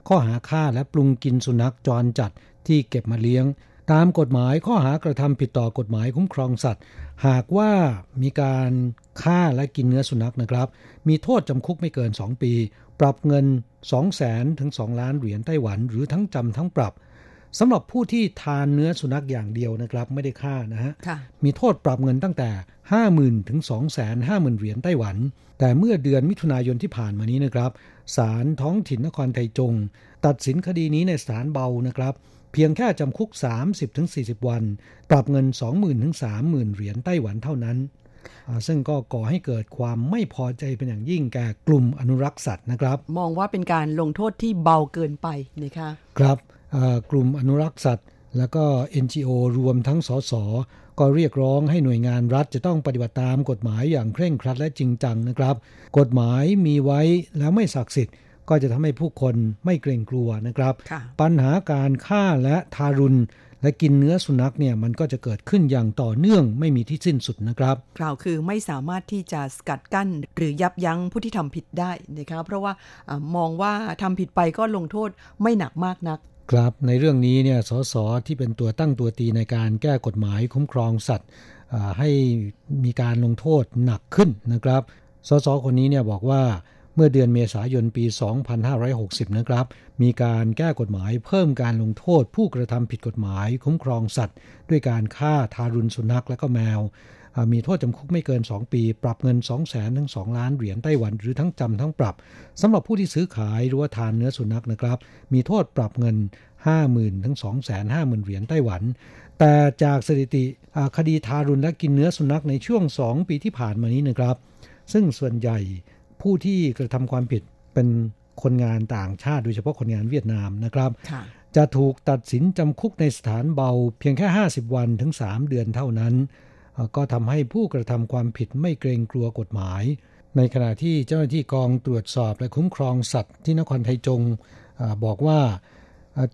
ข้อหาฆ่าและปรุงกินสุนัขจรจัดที่เก็บมาเลี้ยง ตามกฎหมายข้อหากระทำผิดต่อกฎหมายคุ้มครองสัตว์ หากว่ามีการฆ่าและกินเนื้อสุนัขนะครับ มีโทษจำคุกไม่เกิน 2 ปี ปรับเงิน 2 0 0แสนถึง 2 ล้านเหรียญไต้หวัน หรือทั้งจำทั้งปรับ สำหรับผู้ที่ทานเนื้อสุนัขอย่างเดียวนะครับ ไม่ได้ฆ่านะฮะค่ะมีโทษปรับเงินตั้งแต่ 50,000 ถึง 250,000 เหรียญไต้หวัน แต่เมื่อเดือนมิถุนายนที่ผ่านมานี้นะครับศาลท้องถิ่นนครไทจง ตัดสินคดีนี้ในศาลเบานะครับ เพียงแค่จำคุก 30-40ถึง40วัน ปรับเงิน 20,000 ถึง 30,000 เหรียญไต้หวันเท่านั้นอ่าซึ่งก็ก่อให้เกิดความไม่พอใจเป็นอย่างยิ่งแก่กลุ่มอนุรักษ์สัตว์นะครับ มองว่าเป็นการลงโทษที่เบาเกินไปนะคะ ครับเอ่อ กลุ่มอนุรักษ์สัตว์ แล้วก็ NGO รวมทั้งสสก็เรียกร้องให้หน่วยงานรัฐจะต้องปฏิบัติตามกฎหมายอย่างเคร่งครัดและจริงจังนะครับ กฎหมายมีไว้แล้วไม่ศักดิ์สิทธิ์ ก็จะทำให้ผู้คนไม่เกรงกลัวนะครับค่ะปัญหาการฆ่าและทารุณและกินเนื้อสุนัขเนี่ยมันก็จะเกิดขึ้นอย่างต่อเนื่องไม่มีที่สิ้นสุดนะครับกล่าวคือไม่สามารถที่จะสกัดกั้น หรือยับยั้งผู้ที่ทำผิดได้นะคะเพราะว่าอามองว่าทำผิดไปก็ลงโทษไม่หนักมากนัก ครับในเรื่องนี้เนี่ยสสที่เป็นตัวตั้งตัวตีในการแก้กฎหมายคุ้มครองสัตว์ให้มีการลงโทษหนักขึ้นนะครับ สสคนนี้เนี่ยบอกว่าเมื่อเดือนเมษายนปี 2560 นะครับ มีการแก้กฎหมายเพิ่มการลงโทษผู้กระทำผิดกฎหมายคุ้มครองสัตว์ ด้วยการฆ่าทารุณสุนัขและก็แมว มีโทษจำคุกไม่เกิน 2 ปี ปรับเงิน 2 0 0 0 0 0ถึง2ล้านเหรียญไต้หวัน หรือทั้งจำทั้งปรับสำหรับผู้ที่ซื้อขายหรือว่าทานเนื้อสุนัขนะครับ มีโทษปรับเงิน 50,000ถึง250,000เหรียญไต้หวัน แต่จากสถิติอ่าคดีทารุณและกินเนื้อสุนัขในช่วง 2 ปีที่ผ่านมานี้นะครับ ซึ่งส่วนใหญ่ผู้ที่กระทำความผิดเป็นคนงานต่างชาติโดยเฉพาะคนงานเวียดนามนะครับค่ะจะถูกตัดสินจำคุกในสถานเบาเพียงแค่ 50 วันถึง 3 เดือนเท่านั้นเอ่อ ก็ทำให้ผู้กระทำความผิดไม่เกรงกลัวกฎหมาย ในขณะที่เจ้าหน้าที่กองตรวจสอบและคุ้มครองสัตว์ที่นครไทจงอบอกว่า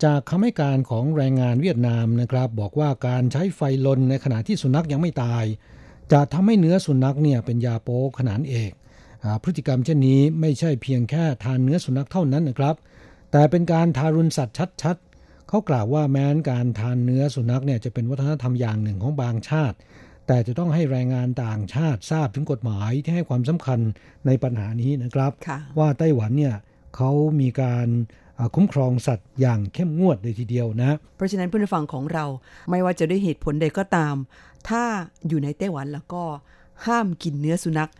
จากคำให้การของแรงงานเวียดนามนะครับ บอกว่าการใช้ไฟลนในขณะที่สุนัขยังไม่ตาย จะทำให้เนื้อสุนัขเนี่ยเป็นยาโป๊ขนานเอกอพฤติกรรมเช่นนี้ไม่ใช่เพียงแค่ทานเนื้อสุนัขเท่านั้นนะครับ แต่เป็นการทารุณสัตว์ชัด ๆ เขากล่าวว่าแม้นการทานเนื้อสุนัขเนี่ยจะเป็นวัฒนธรรมอย่างหนึ่งของบางชาติ แต่จะต้องให้แรงงานต่างชาติทราบถึงกฎหมายที่ให้ความสำคัญในปัญหานี้นะครับค่ะว่าไต้หวันเนี่ยเขามีการอ่าคุ้มครองสัตว์อย่างเข้มงวดเลยทีเดียวนะ เพราะฉะนั้นผู้ฟังของเราไม่ว่าจะด้วยเหตุผลใดก็ตาม ถ้าอยู่ในไต้หวันแล้วก็ห้ามกินเนื้อสุนัข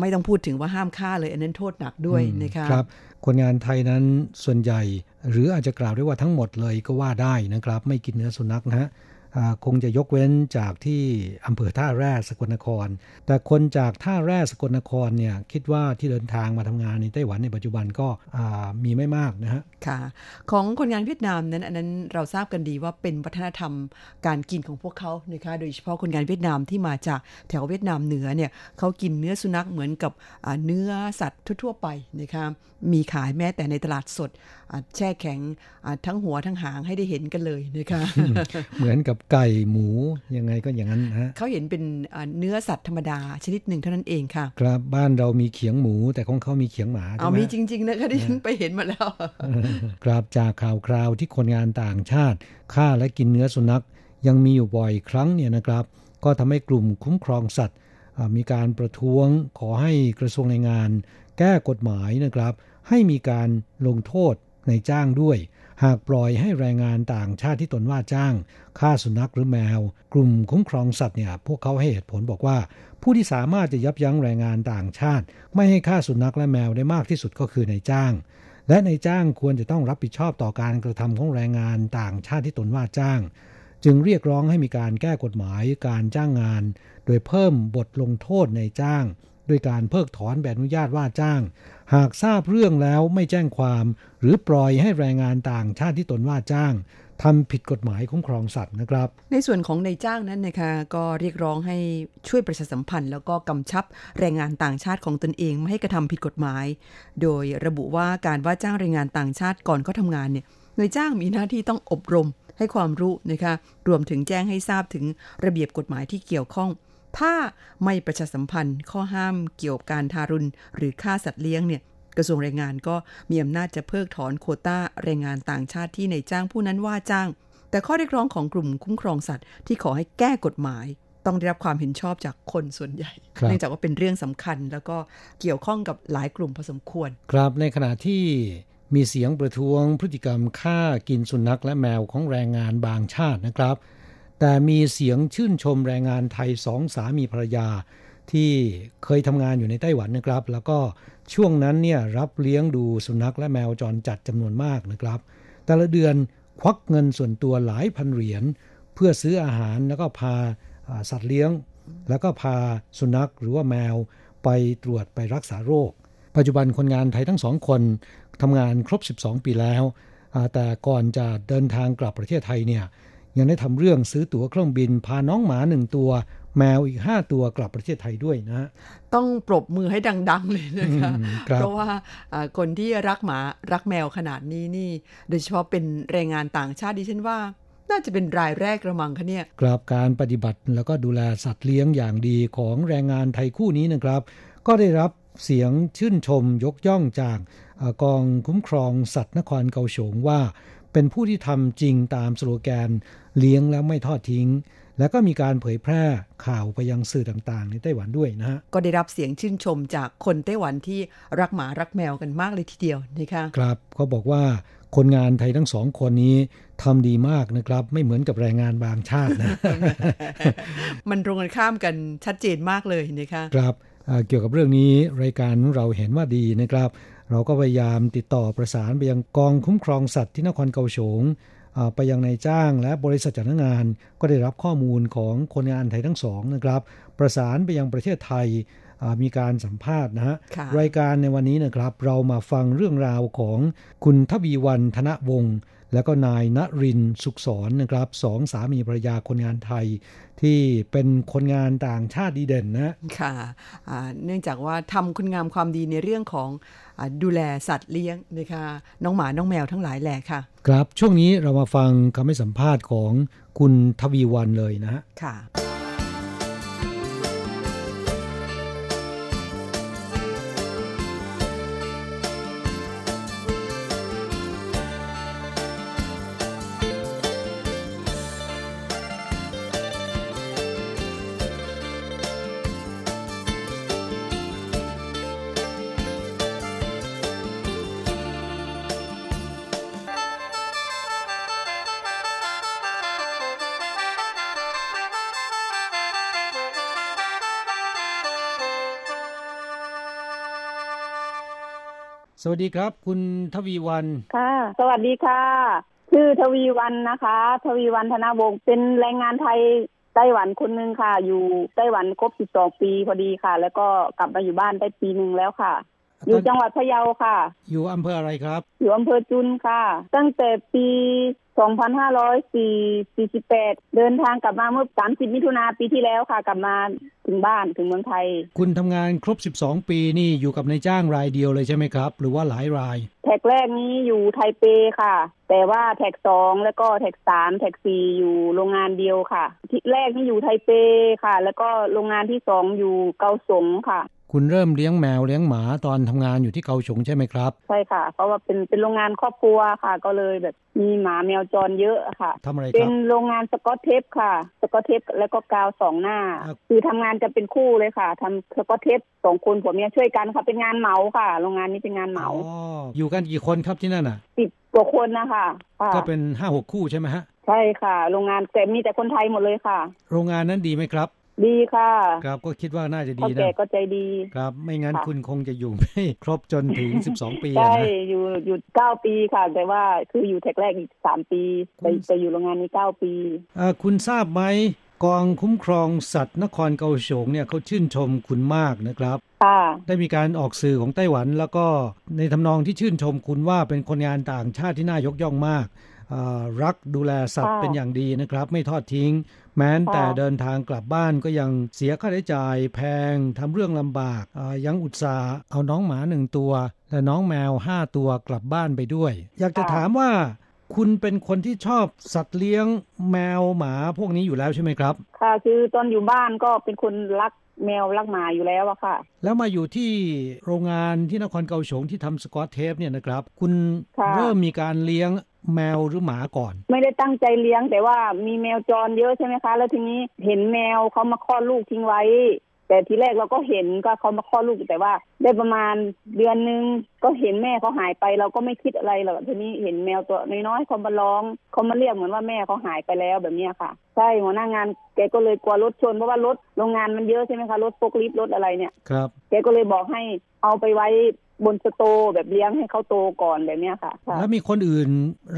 ไม่ต้องพูดถึงว่าห้ามฆ่าเลย อันนั้นโทษหนักด้วยอืมนะคะครับ คนงานไทยนั้นส่วนใหญ่ หรืออาจจะกล่าวได้ว่าทั้งหมดเลยก็ว่าได้นะครับ ไม่กินเนื้อสุนัขนะฮะอ่า คงจะยกเว้นจากที่อำเภอท่าแร่สกลนคร แต่คนจากท่าแร่สกลนครเนี่ยคิดว่าที่เดินทางมาทำงานในไต้หวันในปัจจุบันก็อ่ามีไม่มากนะฮะค่ะ ของคนงานเวียดนามนั้นอันนั้นเราทราบกันดีว่าเป็นวัฒนธรรมการกินของพวกเขานะคะโดยเฉพาะคนงานเวียดนามที่มาจากแถวเวียดนามเหนือเนี่ยเขากินเนื้อสุนัขเหมือนกับอ่าเนื้อสัตว์ทั่วๆไปนะคะมีขายแม้แต่ในตลาดสดอ่าแช่แข็งอ่าทั้งหัวทั้งหางให้ได้เห็นกันเลยนะคะเหมือนกับไก่หมูยังไงก็อย่างนั้นนะฮะเขาเห็นเป็นอ่าเนื้อสัตว์ธรรมดาชนิดหนึ่งเท่านั้นเองค่ะ ครับบ้านเรามีเขียงหมูแต่ของเขามีเขียงหมาเอาใช่ไหมมีจริงๆนะคะที่ฉันไปเห็นมาแล้วครับจากข่าวคราวที่คนงานต่างชาติฆ่าและกินเนื้อสุนัข ยังมีอยู่บ่อยครั้งเนี่ยนะครับ ก็ทำให้กลุ่มคุ้มครองสัตว์อ่ามีการประท้วงขอให้กระทรวงแรงงาน แก้กฎหมายนะครับ ให้มีการลงโทษในจ้างด้วย หากปล่อยให้แรงงานต่างชาติที่ตนว่าจ้างฆ่าสุนัขหรือแมว กลุ่มคุ้มครองสัตว์เนี่ย พวกเขาให้เหตุผลบอกว่า ผู้ที่สามารถจะยับยั้งแรงงานต่างชาติ ไม่ให้ฆ่าสุนัขและแมวได้มากที่สุดก็คือนายจ้าง และนายจ้างควรจะต้องรับผิดชอบต่อการกระทำของแรงงานต่างชาติที่ตนว่าจ้าง จึงเรียกร้องให้มีการแก้กฎหมายการจ้างงาน โดยเพิ่มบทลงโทษในจ้าง ด้วยการเพิกถอนใบอนุญาตว่าจ้าง หากทราบเรื่องแล้วไม่แจ้งความ หรือปล่อยให้แรงงานต่างชาติที่ตนว่าจ้างทำผิดกฎหมายคุ้มครองสัตว์นะครับ ในส่วนของนายจ้างนั้นนะคะก็เรียกร้องให้ช่วยประชาสัมพันธ์ แล้วก็กำชับแรงงานต่างชาติของตนเองไม่ให้กระทำผิดกฎหมาย โดยระบุว่าการว่าจ้างแรงงานต่างชาติก่อนเขาทำงานเนี่ยนายจ้างมีหน้าที่ต้องอบรมให้ความรู้นะคะรวมถึงแจ้งให้ทราบถึงระเบียบกฎหมายที่เกี่ยวข้อง ถ้าไม่ประชาสัมพันธ์ข้อห้ามเกี่ยวกับการทารุณ หรือฆ่าสัตว์เลี้ยงเนี่ยกระทรวงแรงงานก็มีอำนาจจะเพิกถอนโควต้าแรงงานต่างชาติที่นายจ้างผู้นั้นว่าจ้าง แต่ข้อเรียกร้องของกลุ่มคุ้มครองสัตว์ ที่ขอให้แก้กฎหมาย ต้องได้รับความเห็นชอบจากคนส่วนใหญ่ครับเนื่องจากว่าเป็นเรื่องสำคัญ แล้วก็เกี่ยวข้องกับหลายกลุ่มพอสมควร ครับในขณะที่มีเสียงประท้วงพฤติกรรมฆ่ากินสุนัขและแมวของแรงงานบางชาตินะครับ แต่มีเสียงชื่นชมแรงงานไทยสองสามีภรรยา ที่เคยทำงานอยู่ในไต้หวันนะครับ แล้วก็ช่วงนั้นเนี่ยรับเลี้ยงดูสุนัขและแมวจรจัดจำนวนมากนะครับ แต่ละเดือนควักเงินส่วนตัวหลายพันเหรียญเพื่อซื้ออาหารแล้วก็พาสัตว์เลี้ยง แล้วก็พาสุนัขหรือว่าแมวไปตรวจไปรักษาโรค ปัจจุบันคนงานไทยทั้งสองคนทำงานครบ 12 ปีแล้ว แต่ก่อนจะเดินทางกลับประเทศไทยเนี่ย ยังได้ทำเรื่องซื้อตั๋วเครื่องบิน พาน้องหมาหนึ่งตัว แมวอีก 5 ตัวกลับประเทศไทยด้วยนะ ต้องปรบมือให้ดัง ๆ เลยนะคะอืมครับเพราะว่าอ่าคนที่รักหมารักแมวขนาดนี้นี่ โดยเฉพาะเป็นแรงงานต่างชาติดิฉันว่าน่าจะเป็นรายแรกกระมังคะเนี่ยกราบการปฏิบัติแล้วก็ดูแลสัตว์เลี้ยงอย่างดีของแรงงานไทยคู่นี้นะครับ ก็ได้รับเสียงชื่นชมยกย่องจากเอ่อกองคุ้มครองสัตว์นครเกาฉงว่า เป็นผู้ที่ทำจริงตามสโลแกนเลี้ยงแล้วไม่ทอดทิ้ง แล้วก็มีการเผยแพร่ข่าวไปยังสื่อต่างๆ ในไต้หวันด้วยนะฮะก็ได้รับเสียงชื่นชมจากคนไต้หวันที่รักหมารักแมวกันมากเลยทีเดียวนะคะครับเขาบอกว่าคนงานไทยทั้งสองคนนี้ทำดีมากนะครับ ไม่เหมือนกับแรงงานบางชาตินะ มันตรงกันข้ามกันชัดเจนมากเลยนะคะครับเอ่อเกี่ยวกับเรื่องนี้รายการของเราเห็นว่าดีนะครับ เราก็พยายามติดต่อประสานไปยังกองคุ้มครองสัตว์ที่นครเกาฉงอ่าไปยังนายจ้างและบริษัทจัดหางาน ก็ได้รับข้อมูลของคนงานไทยทั้งสองนะครับ ประสานไปยังประเทศไทยอ่ามีการสัมภาษณ์นะฮะค่ะรายการในวันนี้นะครับ เรามาฟังเรื่องราวของคุณทวีวันธนวงศ์แล้วก็นายณรินทร์สุขสอนนะครับสองสามีภรรยาคนงานไทย ที่เป็นคนงานต่างชาติดีเด่นนะค่ะอ่าเนื่องจากว่าทำคุณงามความดีในเรื่องของอา ดูแลสัตว์เลี้ยงนะคะน้องหมาน้องแมวทั้งหลายแหละค่ะ ครับช่วงนี้เรามาฟังคำให้สัมภาษณ์ของคุณทวีวันเลยนะฮะค่ะ วัสดีครับ คุณทวีวันค่ะ สวัสดีค่ะ ชื่อทวีวันนะคะ ทวีวันธนวงศ์เป็นแรงงานไทยไต้หวันคนหนึ่งค่ะ อยู่ไต้หวันครบ 12 ปีพอดีค่ะ แล้วก็กลับมาอยู่บ้านได้ปีหนึ่งแล้วค่ะ อยู่จังหวัดพะเยาค่ะ อยู่อำเภออะไรครับ อยู่อำเภอจุนค่ะ ตั้งแต่ปี 2548 เดินทางกลับมาเมื่อ 30 มิถุนาปีที่แล้วค่ะ กลับมาถึงบ้านถึงเมืองไทย คุณทำงานครบ 12 ปีนี่อยู่กับนายจ้างรายเดียวเลยใช่ไหมครับ หรือว่าหลายราย แท็กแรกนี้อยู่ไทเปค่ะ แต่ว่าแท็กสองแล้วก็แท็กสามแท็กสี่อยู่โรงงานเดียวค่ะ ที่แรกนี่อยู่ไทเปค่ะ แล้วก็โรงงานที่สองอยู่เกาสงค่ะ คุณเริ่มเลี้ยงแมวเลี้ยงหมาตอนทำงานอยู่ที่เกาฉงใช่ไหมครับ ใช่ค่ะ เพราะว่าเป็นเป็นโรงงานครอบครัวค่ะ ก็เลยแบบมีหมาแมวจรเยอะค่ะทำอะไรคเป็รับนโรงงานสกอตเทปค่ะ สกอตเทปแล้วก็กาวสองหน้า คือทำงานกันเป็นคู่เลยค่ะทำสกอตเทปสองคนผัวเมียช่วยกันค่ะเป็นงานเหมาค่ะ โรงงานนี้เป็นงานเหมาอ๋ออยู่กันกี่คนครับที่นั่นอะสิบกว่าคนนะคะค่ะก็เป็นห้าหกคู่ใช่ไหมฮะใช่ค่ะ โรงงานแต่มีแต่คนไทยหมดเลยค่ะ โรงงานนั้นดีไหมครับ ดีค่ะ ครับก็คิดว่าน่าจะดีพ่อนะแก่ก็ใจดี ครับ ไม่งั้นค่ะคุณคงจะอยู่ไม่ครบจนถึง12ปีอะใช่นะอยู่อยู่เก้าปีค่ะ แต่ว่าคืออยู่แท็กแรกอีกสามปีแต่แต่อยู่โรงงานนี้เก้าปีเอ่อคุณทราบไหมกองคุ้มครองสัตว์นครเกาฉงเนี่ยเขาชื่นชมคุณมากนะครับค่ะได้มีการออกสื่อของไต้หวัน แล้วก็ในทำนองที่ชื่นชมคุณว่าเป็นคนงานต่างชาติที่น่ายกย่องมากเอ่อ รักดูแลสัตว์ค่ะเป็นอย่างดีนะครับ ไม่ทอดทิ้ง แม้แต่ค่ะเดินทางกลับบ้านก็ยังเสียค่าใช้จ่ายแพงทำเรื่องลำบากเอ่อยังอุตส่าห์เอาน้องหมาหนึ่งตัว และน้องแมวห้าตัวกลับบ้านไปด้วย อยากจะถามว่าคุณเป็นคนที่ชอบสัตว์เลี้ยงแมวหมาพวกนี้อยู่แล้วใช่ไหมครับ ค่ะ คือตอนอยู่บ้านก็เป็นคนรักแมวรักหมาอยู่แล้วอะค่ะ แล้วมาอยู่ที่โรงงานที่นครเกาฉงที่ทำสกอตเทปเนี่ยนะครับ คุณค่ะเริ่มมีการเลี้ยง แมวหรือหมาก่อน ไม่ได้ตั้งใจเลี้ยงแต่ว่ามีแมวจรเยอะใช่ไหมคะ แล้วทีนี้เห็นแมวเขามาคลอดลูกทิ้งไว้ แต่ทีแรกเราก็เห็นก็เขามาคลอดลูกแต่ว่า ได้ประมาณเดือนนึงก็เห็นแม่เขาหายไป เราก็ไม่คิดอะไรหรอกทีนี้เห็นแมวตัวน้อยๆเขามาร้องเขามาเรียกเหมือนว่าแม่เขาหายไปแล้วแบบเนี้ยค่ะใช่หัวหน้างานแกก็เลยกลัวรถชนเพราะว่ารถโรงงานมันเยอะใช่ไหมคะรถโฟกลิฟต์รถอะไรเนี่ยครับแกก็เลยบอกให้เอาไปไว้ บนสโตร์แบบเลี้ยงให้เขาโตก่อนแบบเนี้ยค่ะค่ะ แล้วมีคนอื่น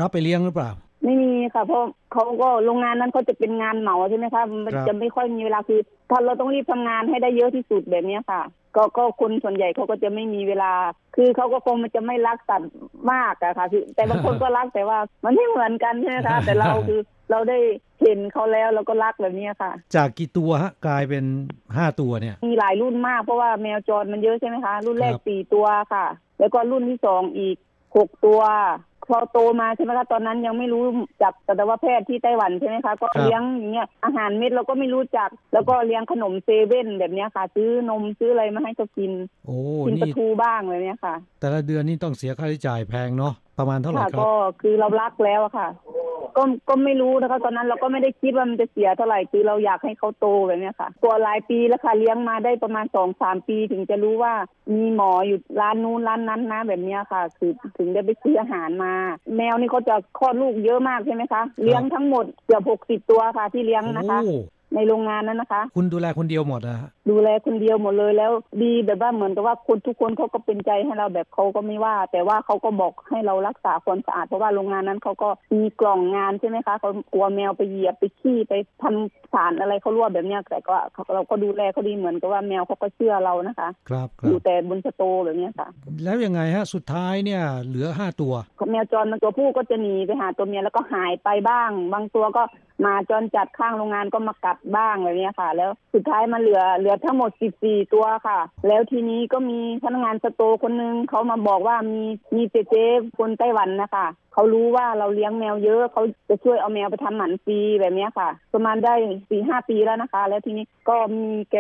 รับไปเลี้ยงหรือเปล่า ไม่มีค่ะ เพราะเขาก็โรงงานนั้นเขาจะเป็นงานเหมาใช่ไหมคะมันครับจะไม่ค่อยมีเวลาคือถ้าเราต้องรีบทำงานให้ได้เยอะที่สุดแบบเนี้ยค่ะก็ก็คนส่วนใหญ่เขาก็จะไม่มีเวลา คือเขาก็คงมันจะไม่รักสัตว์มากอะค่ะคือแต่บางคนก็รักแต่ว่ามันไม่เหมือนกันใช่ไหมคะแต่เราคือ เราได้เห็นเขาแล้วเราก็รักแบบเนี้ยค่ะ จากกี่ตัวฮะกลายเป็นห้าตัวเนี่ย มีหลายรุ่นมากเพราะว่าแมวจรมันเยอะใช่ไหมคะ รุ่นแรกครับสี่ตัวค่ะ แล้วก็รุ่นที่สองอีกหกตัวพอโตมาใช่ไหมคะตอนนั้นยังไม่รู้จักสัตวแพทย์ที่ไต้หวันใช่ไหมคะ ก็เลี้ยงอย่างเงี้ยอาหารเม็ดเราก็ไม่รู้จัก แล้วก็เลี้ยงขนมเซเว่นแบบเนี้ยค่ะ ซื้อนมซื้ออะไรมาให้เขากินโอ้กินปลานี่ทูบ้างแบบเนี้ยค่ะ แต่ละเดือนนี่ต้องเสียค่าใช้จ่ายแพงเนาะ ประมาณเท่าไหร่ค่ะครับก็คือเรารักแล้วอะค่ะ ก็ก็ไม่รู้นะคะตอนนั้นเราก็ไม่ได้คิดว่ามันจะเสียเท่าไหร่คือเราอยากให้เขาโตแบบเนี้ยค่ะตัวหลายปีแล้วค่ะเลี้ยงมาได้ประมาณสองสามปี ถึงจะรู้ว่ามีหมออยู่ร้านนู้นร้านนั้นนะแบบเนี้ยค่ะ คือถึงได้ไปซื้ออาหารมา แมวนี่เขาจะคลอดลูกเยอะมากใช่ไหมคะ เลี้ยงทั้งหมดเกือบหกสิบตัวค่ะที่เลี้ยงนะคะโอ้ ในโรงงานนั้นนะคะ คุณดูแลคนเดียวหมดนะฮะดูแลคนเดียวหมดเลยแล้ว ดีแบบว่าเหมือนกับว่าคนทุกคนเขาก็เป็นใจให้เราแบบเขาก็ไม่ว่า แต่ว่าเขาก็บอกให้เรารักษาความสะอาดเพราะว่าโรงงานนั้นเขาก็มีกล่องงานใช่ไหมคะเขากลัวแมวไปเหยียบไปขี้ไปทำสารอะไรเขารั่วแบบเนี้ยแต่ก็เราก็ดูแลเขาดีเหมือนกับว่าแมวเขาก็เชื่อเรานะคะ ครับคอรัยู่บแต่บนสโตร์แบบเนี้ยค่ะ แล้วยังไงฮะสุดท้ายเนี่ยเหลือห้าตัวแมวจรมันตัวผู้ก็จะหนีไปหาตัวเมียแล้วก็หายไปบ้าง บางตัวก็มาจรจัดข้างโรงงานก็มากัดบ้างอะไรเนี้ยค่ะ แล้วสุดท้ายมันเหลือเหลือทั้งหมด 14 ตัวค่ะ แล้วทีนี้ก็มีพนักงานสโตร์คนนึงเขามาบอกว่ามีมีเจเจคนไต้หวันนะคะเขารู้ว่าเราเลี้ยงแมวเยอะเขาจะช่วยเอาแมวไปทำหมันฟรีแบบเนี้ยค่ะ ประมาณได้สี่ห้าปีแล้วนะคะ แล้วทีนี้ก็มีแก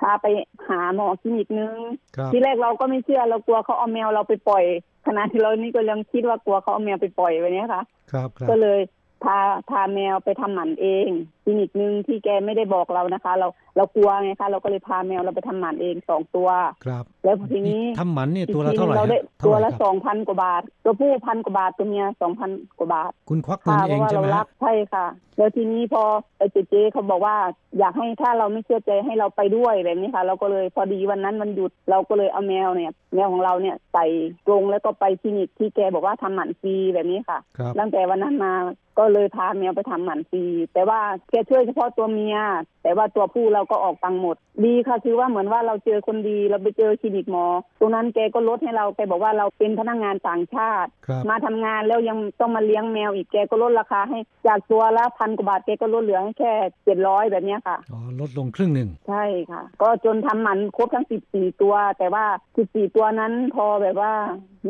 พาไปหาหมอคลินิกนึงครับทีแรกเราก็ไม่เชื่อเรากลัวเขาเอาแมวเราไปปล่อยขณะที่เรานี่ก็ยังคิดว่ากลัวเขาเอาแมวไปปล่อยแบบเนี้ยค่ะครับครับก็เลยพาพาแมวไปทำหมันเองค ลินิกหนึ่งที่แกไม่ได้บอกเรานะคะ เราเรากลัวไงคะเราก็เลยพาแมวเราไปทำหมันเองสองตัวครับ แล้วทีนี้ทำหมันเนี่ยตัวละเท่าไหร่เราฮะได้เท่าตัวไหร่ละครับสองพันกว่าบาท ตัวผู้พันกว่าบาทตัวเมียสองพันกว่าบาท คุณควักเงินค่ะเองเพราะว่าใช่เราไหมรัฮะบใช่ค่ะ แล้วทีนี้พอไอ้เจเจเขาบอกว่า อยากให้ถ้าเราไม่เชื่อใจให้เราไปด้วยแบบนี้ค่ะ เราก็เลยพอดีวันนั้นมันหยุดเราก็เลยเอาแมวเนี่ย แมวของเราเนี่ยใส่กรงแล้วก็ไปคลินิกที่แกบอกว่าทำหมันฟรีแบบนี้ค่ะครับตั้งแต่วันนั้นมาก็เลยพาแมวไปทำหมันฟรีแต่ว่าแกช่วยเฉพาะตัวเมีย แต่ว่าตัวผู้เราก็ออกตังค์หมด ดีค่ะคือว่าเหมือนว่าเราเจอคนดีเราไปเจอคลินิกหมอตรงนั้นแกก็ลดให้เราแกบอกว่าเราเป็นพนักงานต่างชาติครับมาทำงานแล้วยังต้องมาเลี้ยงแมวอีกแกก็ลดราคาให้จากตัวละพันกว่าบาทแกก็ลดเหลือให้แค่เจ็ดร้อยแบบเนี้ยค่ะอ๋อลดลงครึ่งหนึ่งใช่ค่ะ ก็จนทำหมันครบทั้งสิบสี่ตัว แต่ว่าสิบสี่ตัวนั้นพอแบบว่า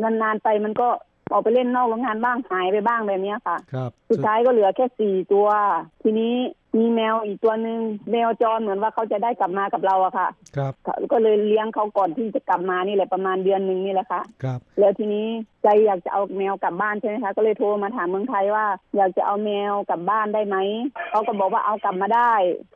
นานๆไปมันก็ ออกไปเล่นนอกโรงงานบ้างหายไปบ้างแบบเนี้ยค่ะ ครับ สุดท้ายก็เหลือแค่สี่ตัว ทีนี้มีแมวอีกตัวหนึ่งแมวจรเหมือนว่าเขาจะได้กลับมากับเราอะค่ะ ครับ ก็เลยเลี้ยงเขาก่อนที่จะกลับมานี่แหละประมาณเดือนหนึ่งนี่แหละค่ะ ครับ แล้วทีนี้ใจอยากจะเอาแมวกลับบ้านใช่ไหมคะ ก็เลยโทรมาถามเมืองไทยว่า อยากจะเอาแมวกลับบ้านได้ไหม เขาก็บอกว่าเอากลับมาได้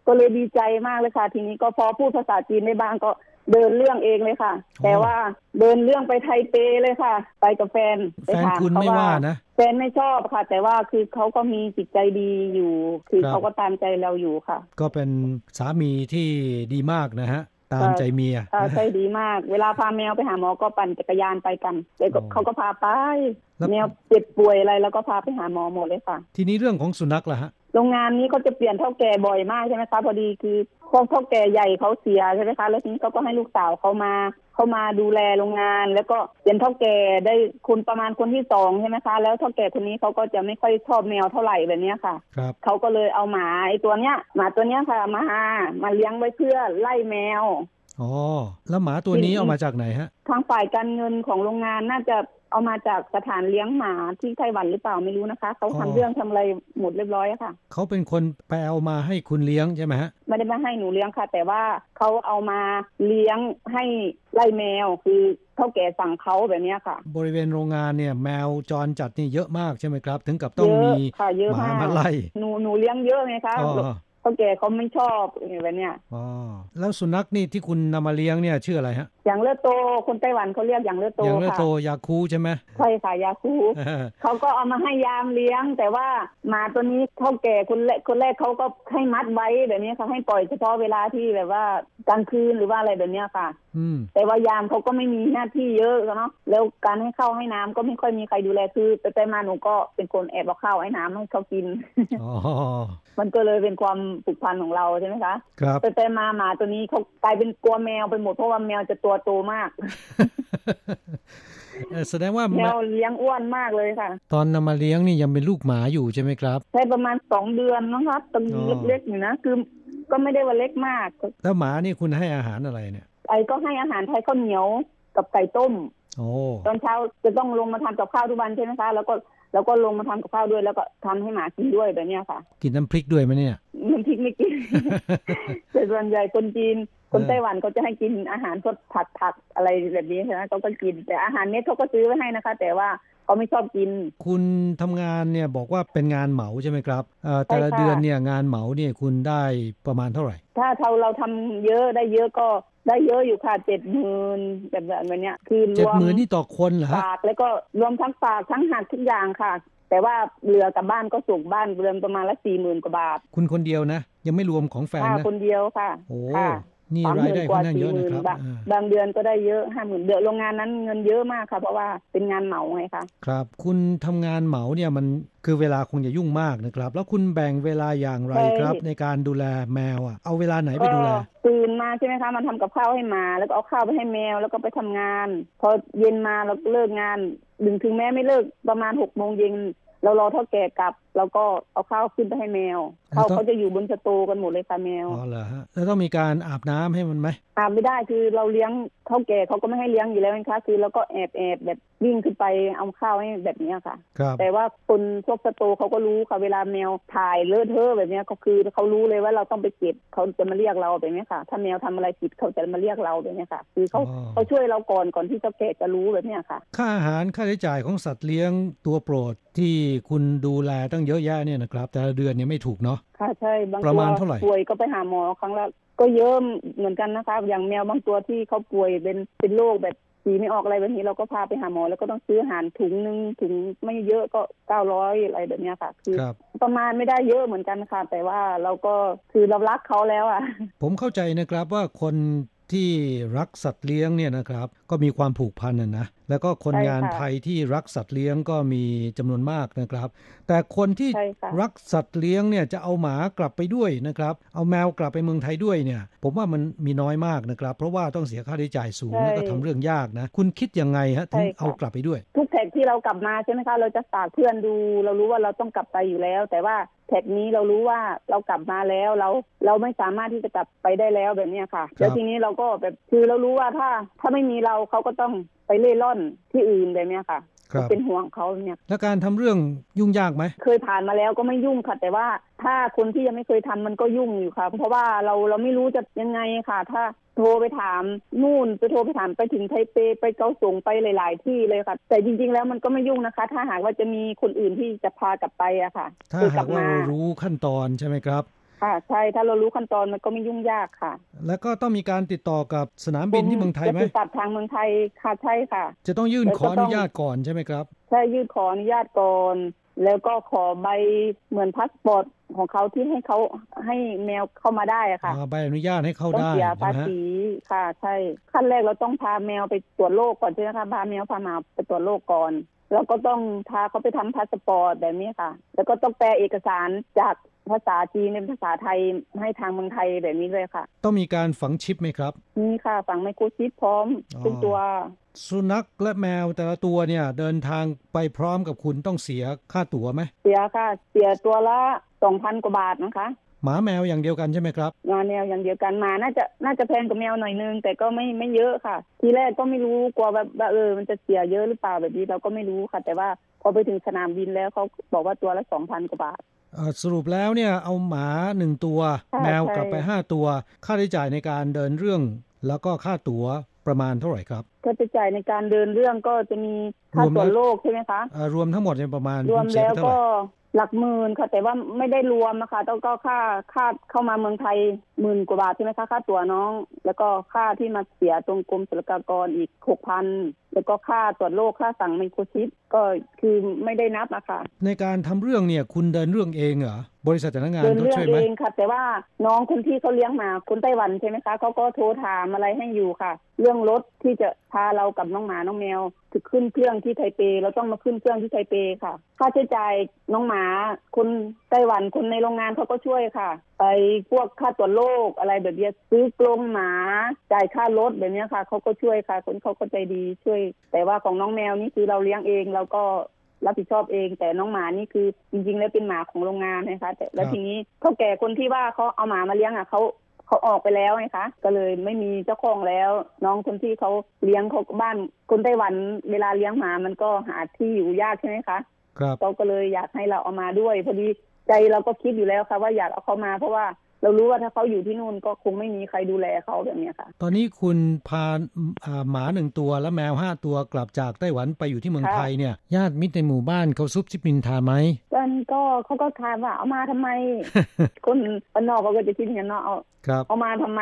ก็เลยดีใจมากเลยค่ะ ทีนี้ก็พอพูดภาษาจีนได้บ้างก็ เดินเรื่องเองเลยค่ะ แต่ว่าเดินเรื่องไปไทเปเลยค่ะ ไปกับแฟนไปแฟนถามคุณเขาไม่ว่านะแฟนไม่ชอบค่ะ แต่ว่าคือเขาก็มีจิตใจดีอยู่ คือครับเขาก็ตามใจเราอยู่ค่ะ ก็เป็นสามีที่ดีมากนะฮะตามใจเมียเออใจดีมาก เวลาพาแมวไปหาหมอก็ปั่นจักรยานไปกันเดี๋ยวก็อ๋อเขาก็พาไปแล้วแมวเจ็บป่วยอะไรแล้วก็พาไปหาหมอหมดเลยค่ะ ทีนี้เรื่องของสุนัขล่ะฮะ โรงงานนี้เขาจะเปลี่ยนเท่าแก่บ่อยมากใช่ไหมคะพอดีคือพวกเท่าแก่ใหญ่เขาเสียใช่ไหมคะ แล้วทีนี้เขาก็ให้ลูกสาวเขามาเขามาดูแลโรงงาน แล้วก็เป็นเท่าแก่ได้คุณประมาณคนที่สองใช่ไหมคะ แล้วเท่าแก่คนนี้เขาก็จะไม่ค่อยชอบแมวเท่าไหร่แบบเนี้ยค่ะครับเขาก็เลยเอาหมาไอ้ตัวเนี้ยหมาตัวเนี้ยค่ะมามาเลี้ยงไว้เพื่อไล่แมวอ๋อแล้วหมาตัวนี้เอามาจากไหนฮะ ทางฝ่ายการเงินของโรงงานน่าจะ เอามาจากสถานเลี้ยงหมาที่ไต้หวันหรือเปล่าไม่รู้นะคะ เขาอ๋อทำเรื่องทำอะไรหมดเรียบร้อยอะค่ะ เขาเป็นคนไปเอามาให้คุณเลี้ยงใช่ไหมฮะไม่ได้มาให้หนูเลี้ยงค่ะ แต่ว่าเขาเอามาเลี้ยงให้ไล่แมวคือเท่าแก่สั่งเขาแบบเนี้ยค่ะ บริเวณโรงงานเนี่ยแมวจรจัดนี่เยอะมากใช่ไหมครับ ถึงกับต้องเยมีอะค่ะเยอะหมามากมาไล่หนูหนูเลี้ยงเยอะไงคะ อ๋อเท่าแก่เขาไม่ชอบแบบเนี้ยอ๋อแล้วสุนัขนี่ที่คุณนำมาเลี้ยงเนี่ยชื่ออะไรฮะอย่างเลือดโตคนไต้หวันเขาเรียกอย่างเลือดโตอย่างเลือดค่ะโตยาคูใช่ไหมใช่ค่ะยาคูเขาก็เอามาให้ยามเลี้ยง แต่ว่าหมาตัวนี้เท่าแก่คนแรกคนแรกเขาก็ให้มัดไว้แบบนี้ค่ะให้ปล่อยเฉพาะเวลาที่แบบว่ากลางคืนหรือว่าอะไรแบบเนี้ยค่ะอืม แต่ว่ายามเขาก็ไม่มีหน้าที่เยอะเนาะแล้วการให้ข้าวให้น้ำก็ไม่ค่อยมีใครดูแลคือไปไปมาหนูก็เป็นคนแอบเอาข้าวให้น้ำให้เขากินอ๋อมันก็เลยเป็นความผูกพันของเราใช่ไหมคะครับไปไปมาหมาตัวนี้เขากลายเป็นกลัวแมวไปหมดเพราะว่าแมวจะตัวโตมากเอ่อแสดงว่าแมวเลี้ยงอ้วนมากเลยค่ะ ตอนนำมาเลี้ยงนี่ยังเป็นลูกหมาอยู่ใช่ไหมครับใช่ประมาณสองเดือนนะคะตัวอ๋อเล็กๆอยู่นะคือก็ไม่ได้ว่าเล็กมาก แล้วหมานี่คุณให้อาหารอะไรเนี่ย ไอ้ก็ให้อาหารไทยข้าวเหนียวกับไก่ต้มโอ้ตอนเช้าจะต้องลงมาทำกับข้าวทุกวันใช่ไหมคะ แล้วก็แล้วก็ลงมาทำกับข้าวด้วย แล้วก็ทำให้หมากินด้วยแบบเนี้ยค่ะ กินน้ำพริกด้วยไหมเนี่ยน้ำพริกไม่กินแต่ส่วนใหญ่คนจีนคนไต้หวันเขาจะให้กินอาหารพวกผัดผักอะไรแบบนี้ใช่ไหมเขาก็กิน แต่อาหารเม็ดเขาก็ซื้อไว้ให้นะคะ แต่ว่าเขาไม่ชอบกิน คุณทำงานเนี่ยบอกว่าเป็นงานเหมาใช่ไหมครับเอ่อแต่ละใช่ค่ะเดือนเนี่ยงานเหมาเนี่ยคุณได้ประมาณเท่าไหร่ ถ้าเราเราทำเยอะได้เยอะก็ ได้เยอะอยู่ค่ะเจ็ดหมื่นแบบแบบเนี้ย คือรเจ็ดวมหมื่นนี่ต่อคนเหรอฮะฝากแล้วก็รวมทั้งฝากทั้งหักทุกอย่างค่ะ แต่ว่าเหลือกับบ้านก็ส่งบ้านเรือนประมาณละสี่หมื่นกว่าบาทคุณคนเดียวนะ ยังไม่รวมของแฟนค่านะ คนเดียวค่ะโอ้ ค่ะ นี่สามหรายมื่นได้กว่าค่อนข้างสี่เยอะหมื่นะนครับบางอ่าบางเดือนก็ได้เยอะห้าหมื่นเดือนโรงงานนั้นเงินเยอะมากค่ะ เพราะว่าเป็นงานเหมาไงคะครับ คุณทำงานเหมาเนี่ยมันคือเวลาคงจะยุ่งมากนะครับ แล้วคุณแบ่งเวลาอย่างไรใช่ครับ ในการดูแลแมวอะเอาเวลาไหนไปก็ดูแลตื่นมาใช่ไหมคะมันทำกับข้าวให้หมา แล้วก็เอาข้าวไปให้แมวแล้วก็ไปทำงาน พอเย็นมาเราก็เลิกงานถึงถึงแม้ไม่เลิกประมาณหกโมงเย็นเรารอเท่าแก่กลับแล้วก็เอาข้าวขึ้นไปให้แมวแล้วเขาต้องเขาจะอยู่บนสตูกันหมดเลยค่ะแมวอ๋อเหรอฮะแล้วต้องมีการอาบน้ำให้มันไหมอาบไม่ได้คือเราเลี้ยงเท่าแก่เขาก็ไม่ให้เลี้ยงอยู่แล้วนะคะคือเราก็แอบแอบแบบวิ่งขึ้นไปเอาข้าวให้แบบเนี้ยค่ะครับแต่ว่าคนพวกสตูเขาก็รู้ค่ะเวลาแมวถ่ายเลอะเทอะแบบเนี้ยก็คือเขารู้เลยว่าเราต้องไปเก็บเขาจะมาเรียกเราแบบเนี้ยค่ะ ถ้าแมวทำอะไรผิดเขาจะมาเรียกเราแบบเนี้ยค่ะ คือเขาอ๋อเขาช่วยเราก่อนก่อนที่เจ้าแก่จะรู้แบบเนี้ยค่ะ ค่าอาหารค่าใช้จ่ายของสัตว์เลี้ยงตัวโปรดที่คุณดูแลตั้งตั้งเยอะแยะเนี่ยนะครับ แต่ละเดือนเนี่ยไม่ถูกเนาะค่ะใช่บางประตัวมาณเท่าไหร่ป่วยก็ไปหาหมอครั้งละก็เยอะเหมือนกันนะคะอย่างแมวบางตัวที่เขาป่วยเป็นเป็นโรคแบบสีไม่ออกอะไรแบบนี้เราก็พาไปหาหมอแล้วก็ต้องซื้ออาหารถุงหนึงถุงไม่เยอะก็เก้าร้อยอะไรแบบเนี้ยค่ะ คือครับประมาณไม่ได้เยอะเหมือนกันค่ะ แต่ว่าเราก็คือเรารักเขาแล้วอะ ผมเข้าใจนะครับว่าคนที่รักสัตว์เลี้ยงเนี่ยนะครับ ก็มีความผูกพันนะนะ แล้วก็คนใช่ค่ะงานไทยที่รักสัตว์เลี้ยงก็มีจำนวนมากนะครับ แต่คนที่ใช่ค่ะรักสัตว์เลี้ยงเนี่ยจะเอาหมากลับไปด้วยนะครับ เอาแมวกลับไปเมืองไทยด้วยเนี่ย ผมว่ามันมีน้อยมากนะครับ เพราะว่าต้องเสียค่าใช้จ่ายสูงใช่แล้วก็ทำเรื่องยากนะ คุณคิดยังไงฮะถึงใช่ค่ะเอากลับไปด้วย ทุกแท็กที่เรากลับมาใช่ไหมคะเราจะฝากเพื่อนดู เรารู้ว่าเราต้องกลับไปอยู่แล้ว แต่ว่าแท็กนี้เรารู้ว่าเรากลับมาแล้วเราเราไม่สามารถที่จะกลับไปได้แล้วแบบเนี้ยค่ะ แล้วทีนี้เราก็แบบคือเรารู้ว่าถ้า ถ้าไม่มีเราเขาก็ต้อง ไปเล่ร่อนที่อื่นแบบเนี้ยค่ะครับเป็นห่วงเขาเนี่ยแล้วการทำเรื่องยุ่งยากไหม เคยผ่านมาแล้วก็ไม่ยุ่งค่ะ แต่ว่าถ้าคนที่ยังไม่เคยทำมันก็ยุ่งอยู่ค่ะ เพราะว่าเราเราไม่รู้จะยังไงค่ะ ถ้าโทรไปถามนู่นไปโทรไปถามไปถึงไทเปไปเกาสงไปหลาย ๆ ที่เลยค่ะ แต่จริง ๆ แล้วมันก็ไม่ยุ่งนะคะ ถ้าหากว่าจะมีคนอื่นที่จะพากลับไปอะค่ะถ้าคือกหาลักบว่ามาเรารู้ขั้นตอนใช่ไหมครับ ค่ะใช่ถ้าเรารู้ขั้นตอนมันก็ไม่ยุ่งยากค่ะ แล้วก็ต้องมีการติดต่อกับสนามบินที่เมืองไทยไหมจะติดตัดทางเมืองไทยค่ะใช่ค่ะ จะต้องยื่นแล้วขก็ออต้นุองญาตก่อนใช่ไหมครับใช่ยื่นขออนุญาตก่อนแล้วก็ขอใบเหมือนพาสปอร์ตของเขาที่ให้เขาให้แมวเข้ามาได้อะค่ะอ่าใบอนุญาตให้เข้าต้องได้เสียใช่ภาไหมฮะษีค่ะ ใช่ขั้นแรกเราต้องพาแมวไปตรวจโรคก่อนใช่ไหมคะพาแมวพาหมาไปตรวจโรคก่อนแล้วก็ต้องพาเขาไปทำพาสปอร์ตแบบนี้ค่ะ แล้วก็ต้องแปลเอกสารจาก ภาษาจีนเป็นภาษาไทยให้ทางเมืองไทยแบบนี้เลยค่ะ ต้องมีการฝังชิปไหมครับ นี่ค่ะ ฝังไมโครชิปพร้อมอ๋อทุกตัว สุนัขและแมวแต่ละตัวเนี่ยเดินทางไปพร้อมกับคุณต้องเสียค่าตั๋วไหม เสียค่ะ เสียตัวละสองพันกว่าบาทนะคะ หมาแมวอย่างเดียวกันใช่ไหมครับงานแมวอย่างเดียวกันมาน่าจะน่าจะแพงกว่าแมวหน่อยนึงแต่ก็ไม่ไม่เยอะค่ะ ทีแรกก็ไม่รู้กลัวแบบว่าเออมันจะเสียเยอะหรือเปล่าแบบนี้เราก็ไม่รู้ค่ะ แต่ว่าพอไปถึงสนามบินแล้วเขาบอกว่าตัวละสองพันกว่าบาทเอ่อ สรุปแล้วเนี่ยเอาหมาหนึ่งตัวใช่แมวใช่กลับไปห้าตัว ค่าใช้จ่ายในการเดินเรื่อง แล้วก็ค่าตั๋วประมาณเท่าไหร่ครับค่าใช้จ่ายในการเดินเรื่องก็จะมีค่ารวมตรวจแล้วโรคใช่ไหมคะเอ่อรวมทั้งหมดเนี่ยประมาณรวมคุณเสียแล้วไปเท่าไหก็ร่หลักหมื่นค่ะ แต่ว่าไม่ได้รวมนะคะต้องก็ค่าค่าเข้ามาเมืองไทยหมื่นกว่าบาทใช่ไหมคะค่าตั๋วน้อง แล้วก็ค่าที่มาเสียตรงกรมศุลกากรอีกหกพันแล้วก็ค่าตรวจโรคค่าสั่งไมโครชิปก็คือไม่ได้นับอะค่ะในการทำเรื่องเนี่ยคุณเดินเรื่องเองเหรอบริษัทจ้างงานเดินเขาเรื่องช่วยไหมเองค่ะ แต่ว่าน้องคนที่เขาเลี้ยงหมาคนไต้หวันใช่ไหมคะเขาก็โทรถามอะไรให้อยู่ค่ะ เรื่องรถที่จะพาเรากับน้องหมาน้องแมวถึงขึ้นเครื่องที่ไทเป เราต้องมาขึ้นเครื่องที่ไทเปค่ะ ค่าใช้จ่ายน้องหมาคนไต้หวันคนในโรงงานเขาก็ช่วยค่ะ ไปพวกค่าตรวจโรคอะไรแบบเนี้ยซื้อกรงหมาจ่ายค่ารถแบบเนี้ยค่ะเขาก็ช่วยค่ะ คนเขาก็ใจดีช่วย แต่ว่าของน้องแมวนี่คือเราเลี้ยงเองเราก็รับผิดชอบเอง แต่น้องหมานี่คือจริงๆ แล้วเป็นหมาของโรงงานนะคะแต่แล้วทีนี้เท่าแก่คนที่ว่าเขาเอาหมามาเลี้ยงอะเขา เขาออกไปแล้วไงคะก็เลยไม่มีเจ้าของแล้ว น้องคนที่เขาเลี้ยงเขาบ้านคนไต้หวันเวลาเลี้ยงหมามันก็หาที่อยู่ยากใช่ไหมคะครับเขาก็เลยอยากให้เราเอามาด้วยพอดีใจเราก็คิดอยู่แล้วค่ะว่าอยากเอาเขามาเพราะว่า เรารู้ว่าถ้าเขาอยู่ที่นู่นก็คงไม่มีใครดูแลเขาแบบเนี้ยค่ะ ตอนนี้คุณพาอ่าหมาหนึ่งตัวและแมวห้าตัวกลับจากไต้หวันไปอยู่ที่เมืองค่ะไทยเนี่ยญาติมิตรในหมู่บ้านเขาซุบซิบนินทาไหมกันก็เขาก็ถามว่าเอามาทำไม คนบ้านนอกเขาก็จะคิดอย่างนั้นเนาะเอาครับเอามาทำไม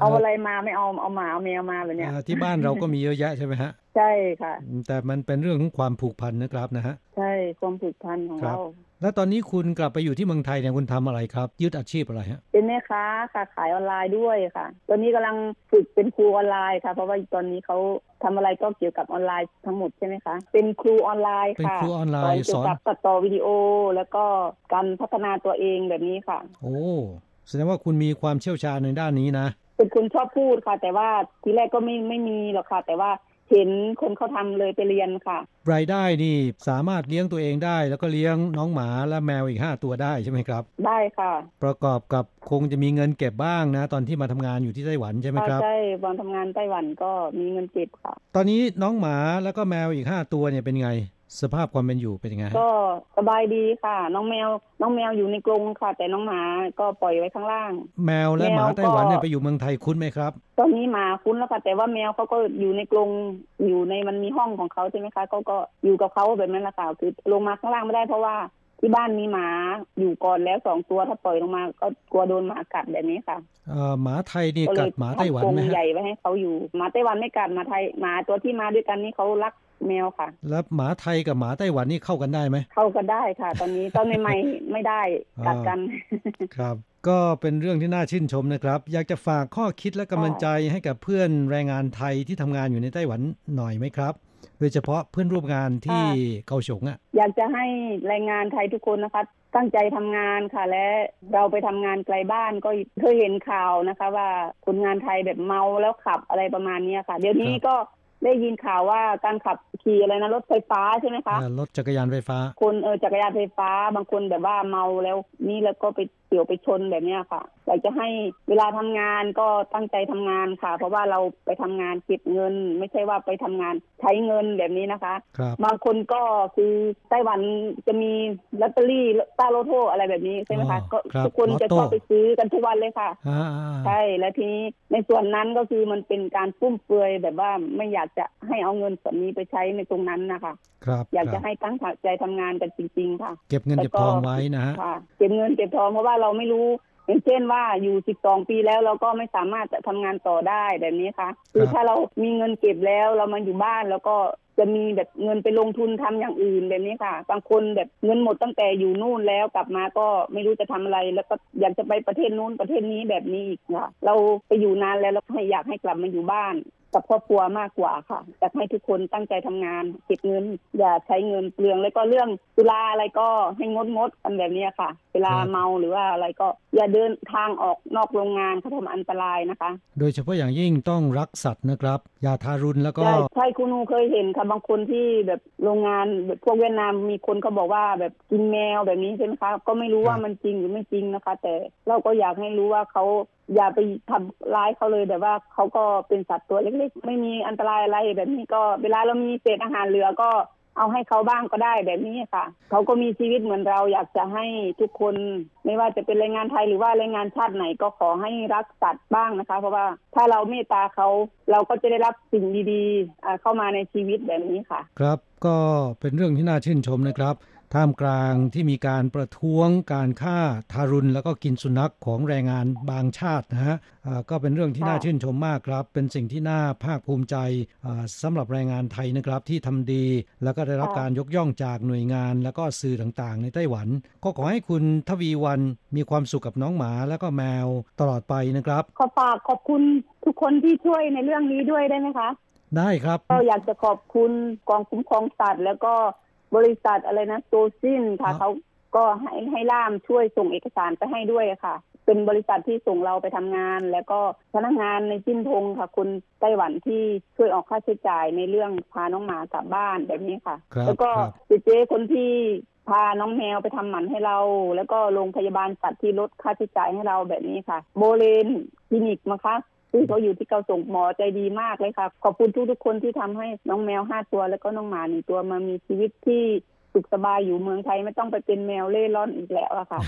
เอาอะไรมาไม่เอาเอาหมาเอาแมวมาแบบเนี้ยอ่าที่บ้านเราก็มีเยอะแยะใช่ไหมฮะ ใช่ค่ะ แต่มันเป็นเรื่องของความผูกพันนะครับนะฮะใช่ความผูกพันของครับเรา แล้วตอนนี้คุณกลับไปอยู่ที่เมืองไทยเนี่ยคุณทำอะไรครับ ยึดอาชีพอะไรฮะเป็นแม่ค้าค่ะขายออนไลน์ด้วยค่ะ ตอนนี้กำลังฝึกเป็นครูออนไลน์ค่ะ เพราะว่าตอนนี้เขาทำอะไรก็เกี่ยวกับออนไลน์ทั้งหมดใช่ไหมคะ เป็นครูออนไลน์เป็นค่ะครูออนไลน์เกี่สยอวนกับตัดต่อวิดีโอ แล้วก็การพัฒนาตัวเองแบบนี้ค่ะ โอ้แสดงว่าคุณมีความเชี่ยวชาญในด้านนี้นะเป็นคนชอบพูดค่ะ แต่ว่าทีแรกก็ไม่ไม่มีหรอกค่ะ แต่ว่า เห็นคนเขาทำเลยไปเรียนค่ะ รายได้นี่สามารถเลี้ยงตัวเองได้ แล้วก็เลี้ยงน้องหมาและแมวอีกห้าตัวได้ใช่ไหมครับ ได้ค่ะ ประกอบกับคงจะมีเงินเก็บบ้างนะ ตอนที่มาทำงานอยู่ที่ไต้หวันใช่ไหมครับใช่ตอนทำงานไต้หวันก็มีเงินเก็บค่ะ ตอนนี้น้องหมาแล้วก็แมวอีกห้าตัวเนี่ยเป็นไง สภาพความเป็นอยู่เป็นยังไงฮะก็สบายดีค่ะ น้องแมว น้องแมวอยู่ในกรงค่ะ แต่น้องหมาก็ปล่อยไว้ข้างล่าง แมวและหมาไต้หวันเนี่ยไปอยู่เมืองไทยคุ้นไหมครับ ตอนนี้หมาคุ้นแล้วค่ะ แต่ว่าแมวเขาก็อยู่ในกรงอยู่ในมันมีห้องของเขาใช่ไหมคะเขาก็อยู่กับเขาแบบนั้นแหละค่ะคือลงมาข้างล่างไม่ได้เพราะว่า ที่บ้านมีหมาอยู่ก่อนแล้วสองตัวถ้าปล่อยลงมา ก็กลัวโดนหมากัดแบบนี้ค่ะเอ่อหมาไทยนี่ก็เลกัยดหมาไต้หวันทำกรงไหมใหฮะญ่ไว้ให้เขาอยู่หมาไต้หวันไม่กัดหมาไทยหมาตัวที่มาด้วยกันนี่เขารักแมวค่ะ แล้วหมาไทยกับหมาไต้หวันนี่เข้ากันได้ไหมเข้ากันได้ค่ะ ตอนนี้ตอนใหม่ๆไม่ได้กัดกันครับก็เป็นเรื่องที่น่าชื่นชมนะครับ อยากจะฝากข้อคิดและกำลังใจให้กับเพื่อนแรงงานไทยที่ทำงานอยู่ในไต้หวันหน่อยไหมครับโดยเฉพาะเพื่อนร่วมงานที่เกาฉงอะ อยากจะให้แรงงานไทยทุกคนนะคะ ตั้งใจทำงานค่ะ และเราไปทำงานไกลบ้านก็เคยเห็นข่าวนะคะ ว่าคนงานไทยแบบเมาแล้วขับอะไรประมาณเนี้ยค่ะ เดี๋ยวนี้ก็ได้ยินข่าวว่าการขับขี่อะไรนะรถไฟฟ้าใช่ไหมคะรถจักรยานไฟฟ้า คนเออจักรยานไฟฟ้า บางคนแบบว่าเมาแล้วนี่แล้วก็ไปเกี่ยวไปชนแบบเนี้ยค่ะอยากจะให้เวลาทำงานก็ตั้งใจทำงานค่ะ เพราะว่าเราไปทำงานเก็บเงิน ไม่ใช่ว่าไปทำงานใช้เงินแบบนี้นะคะครับบางคนก็คือไต้หวันจะมีลอตเตอรี่ต้าโลโทอะไรแบบนี้ใช่ไหมคะอ๋อก็ครับทุกคนจะลอตโต้ชอบไปซื้อกันทุกวันเลยค่ะอ่าใช่แล้วทีนี้ในส่วนนั้นก็คือมันเป็นการฟุ่มเฟือยแบบว่าไม่อยากจะให้เอาเงินส่วนนี้ไปใช้ในตรงนั้นนะคะครับอยากคจะรับให้ตั้งใจทำงานกันจริงๆค่ะ เก็บเงินแล้วเก็บทองไว้นะฮะค่ะเก็บเงินเก็บทองเพราะว่าเราไม่รู้ อย่างเช่นว่าอยู่12ปีแล้วเราก็ไม่สามารถจะทำงานต่อได้แบบนี้ค่ะคือถ้าเรามีเงินเก็บแล้วเรามาอยู่บ้านแล้วก็จะมีแบบเงินไปลงทุนทำอย่างอื่นแบบนี้ค่ะ บางคนแบบเงินหมดตั้งแต่อยู่นู่นแล้วกลับมาก็ไม่รู้จะทำอะไร แล้วก็อยากจะไปประเทศนู้นประเทศนี้แบบนี้อีกค่ะ เราไปอยู่นานแล้วเราก็อยากให้กลับมาอยู่บ้าน กับครอบครัวมากกว่าค่ะอยากให้ทุกคนตั้งใจทำงานเก็บเงิน อย่าใช้เงินเปลืองแล้วก็เรื่องสุราอะไรก็ให้งดงดๆกันแบบเนี้ยค่ะ เวลาครับเมาหรือว่าอะไรก็อย่าเดินทางออกนอกโรงงานเขาทำอันตรายนะคะ โดยเฉพาะอย่างยิ่งต้องรักสัตว์นะครับ อย่าทารุณแล้วก็ใช่ใช่คุณนูเคยเห็นค่ะบางคนที่แบบโรงงานแบบพวกเวียดนามมีคนเขาบอกว่าแบบกินแมวแบบนี้ใช่ไหมคะ ก็ไม่รู้ว่ามันจริงหรือไม่จริงนะคะ แต่เราก็อยากให้รู้ว่าเขาอย่าไปทำร้ายเขาเลยแบบว่าเขาก็เป็นสัตว์ตัวเล็กๆไม่มีอันตรายอะไรแบบนี้ก็เวลาเรามีเศษอาหารเหลือก็เอาให้เขาบ้างก็ได้แบบนี้ค่ะ เขาก็มีชีวิตเหมือนเราอยากจะให้ทุกคน ไม่ว่าจะเป็นแรงงานไทยหรือว่าแรงงานชาติไหนก็ขอให้รักสัตว์บ้างนะคะ เพราะว่าถ้าเราเมตตาเขาเราก็จะได้รับสิ่งดีๆ เข้ามาในชีวิตแบบนี้ค่ะ ครับก็เป็นเรื่องที่น่าชื่นชมนะครับ ท่ามกลางที่มีการประท้วงการฆ่าทารุณแล้วก็กินสุนัขของแรงงานบางชาตินะฮะอ่าก็เป็นเรื่องที่ค่ะน่าชื่นชมมากครับ เป็นสิ่งที่น่าภาคภูมิใจอ่าสำหรับแรงงานไทยนะครับที่ทำดี แล้วก็ได้รับการยกย่องจากหน่วยงาน แล้วก็สื่อต่างๆ ในไต้หวัน ก็ขอให้คุณทวีวันมีความสุขกับน้องหมาแล้วก็แมวตลอดไปนะครับ ขอฝากขอบคุณทุกคนที่ช่วยในเรื่องนี้ด้วยได้ไหมคะ ได้ครับก็อยากจะขอบคุณกองคุ้มครองสัตว์แล้วก็ บริษัทอะไรนะโซซินค่ะครับเขาก็ให้ให้ล่ามช่วยส่งเอกสารไปให้ด้วยค่ะ เป็นบริษัทที่ส่งเราไปทำงาน แล้วก็พนักงานในจิ้นทงค่ะคุณไต้หวันที่ช่วยออกค่าใช้จ่ายในเรื่องพาน้องหมากลับบ้านแบบนี้ค่ะครับแล้วก็ครับเจ๊คนที่พาน้องแมวไปทำหมันให้เรา แล้วก็โรงพยาบาลสัตว์ที่ลดค่าใช้จ่ายให้เราแบบนี้ค่ะ โบเลนคลินิกมาคะ ซึ่งเขาอยู่ที่เกาส่งหมอใจดีมากเลยค่ะ ขอบคุณทุกทุกคนที่ทำให้น้องแมวห้าตัวแล้วก็น้องหมาหนึ่งตัวมามีชีวิตที่ สุขสบายอยู่เมืองไทยไม่ต้องไปเป็นแมวเล่ร่อนอีกแล้วอะค่ะ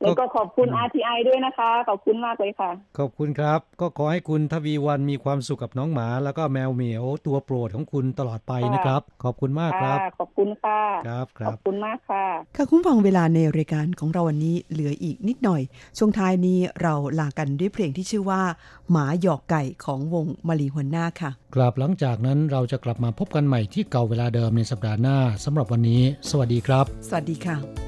แล้วก็ขอบคุณ RTI ด้วยนะคะ ขอบคุณมากเลยค่ะ ขอบคุณครับ ก็ขอให้คุณทวีวันมีความสุขกับน้องหมา แล้วก็แมวเหมียวตัวโปรดของคุณตลอดไปนะครับ ขอบคุณมากครับค่ะขอบคุณค่ะครับคขรัอบบคุณมากค่ะค่ะคุณผู้ฟังเวลาในรายการของเราวันนี้เหลืออีกนิดหน่อย ช่วงท้ายนี้เราลากันด้วยเพลงที่ชื่อว่า หมาหยอกไก่ของวงมาลีหัวหน้าค่ะกลับหลังจากนั้นเราจะกลับมาพบกันใหม่ที่เก่าเวลาเดิมในสัปดาห์หน้าสำหรับวันนี้สวัสดีครับ สวัสดีค่ะ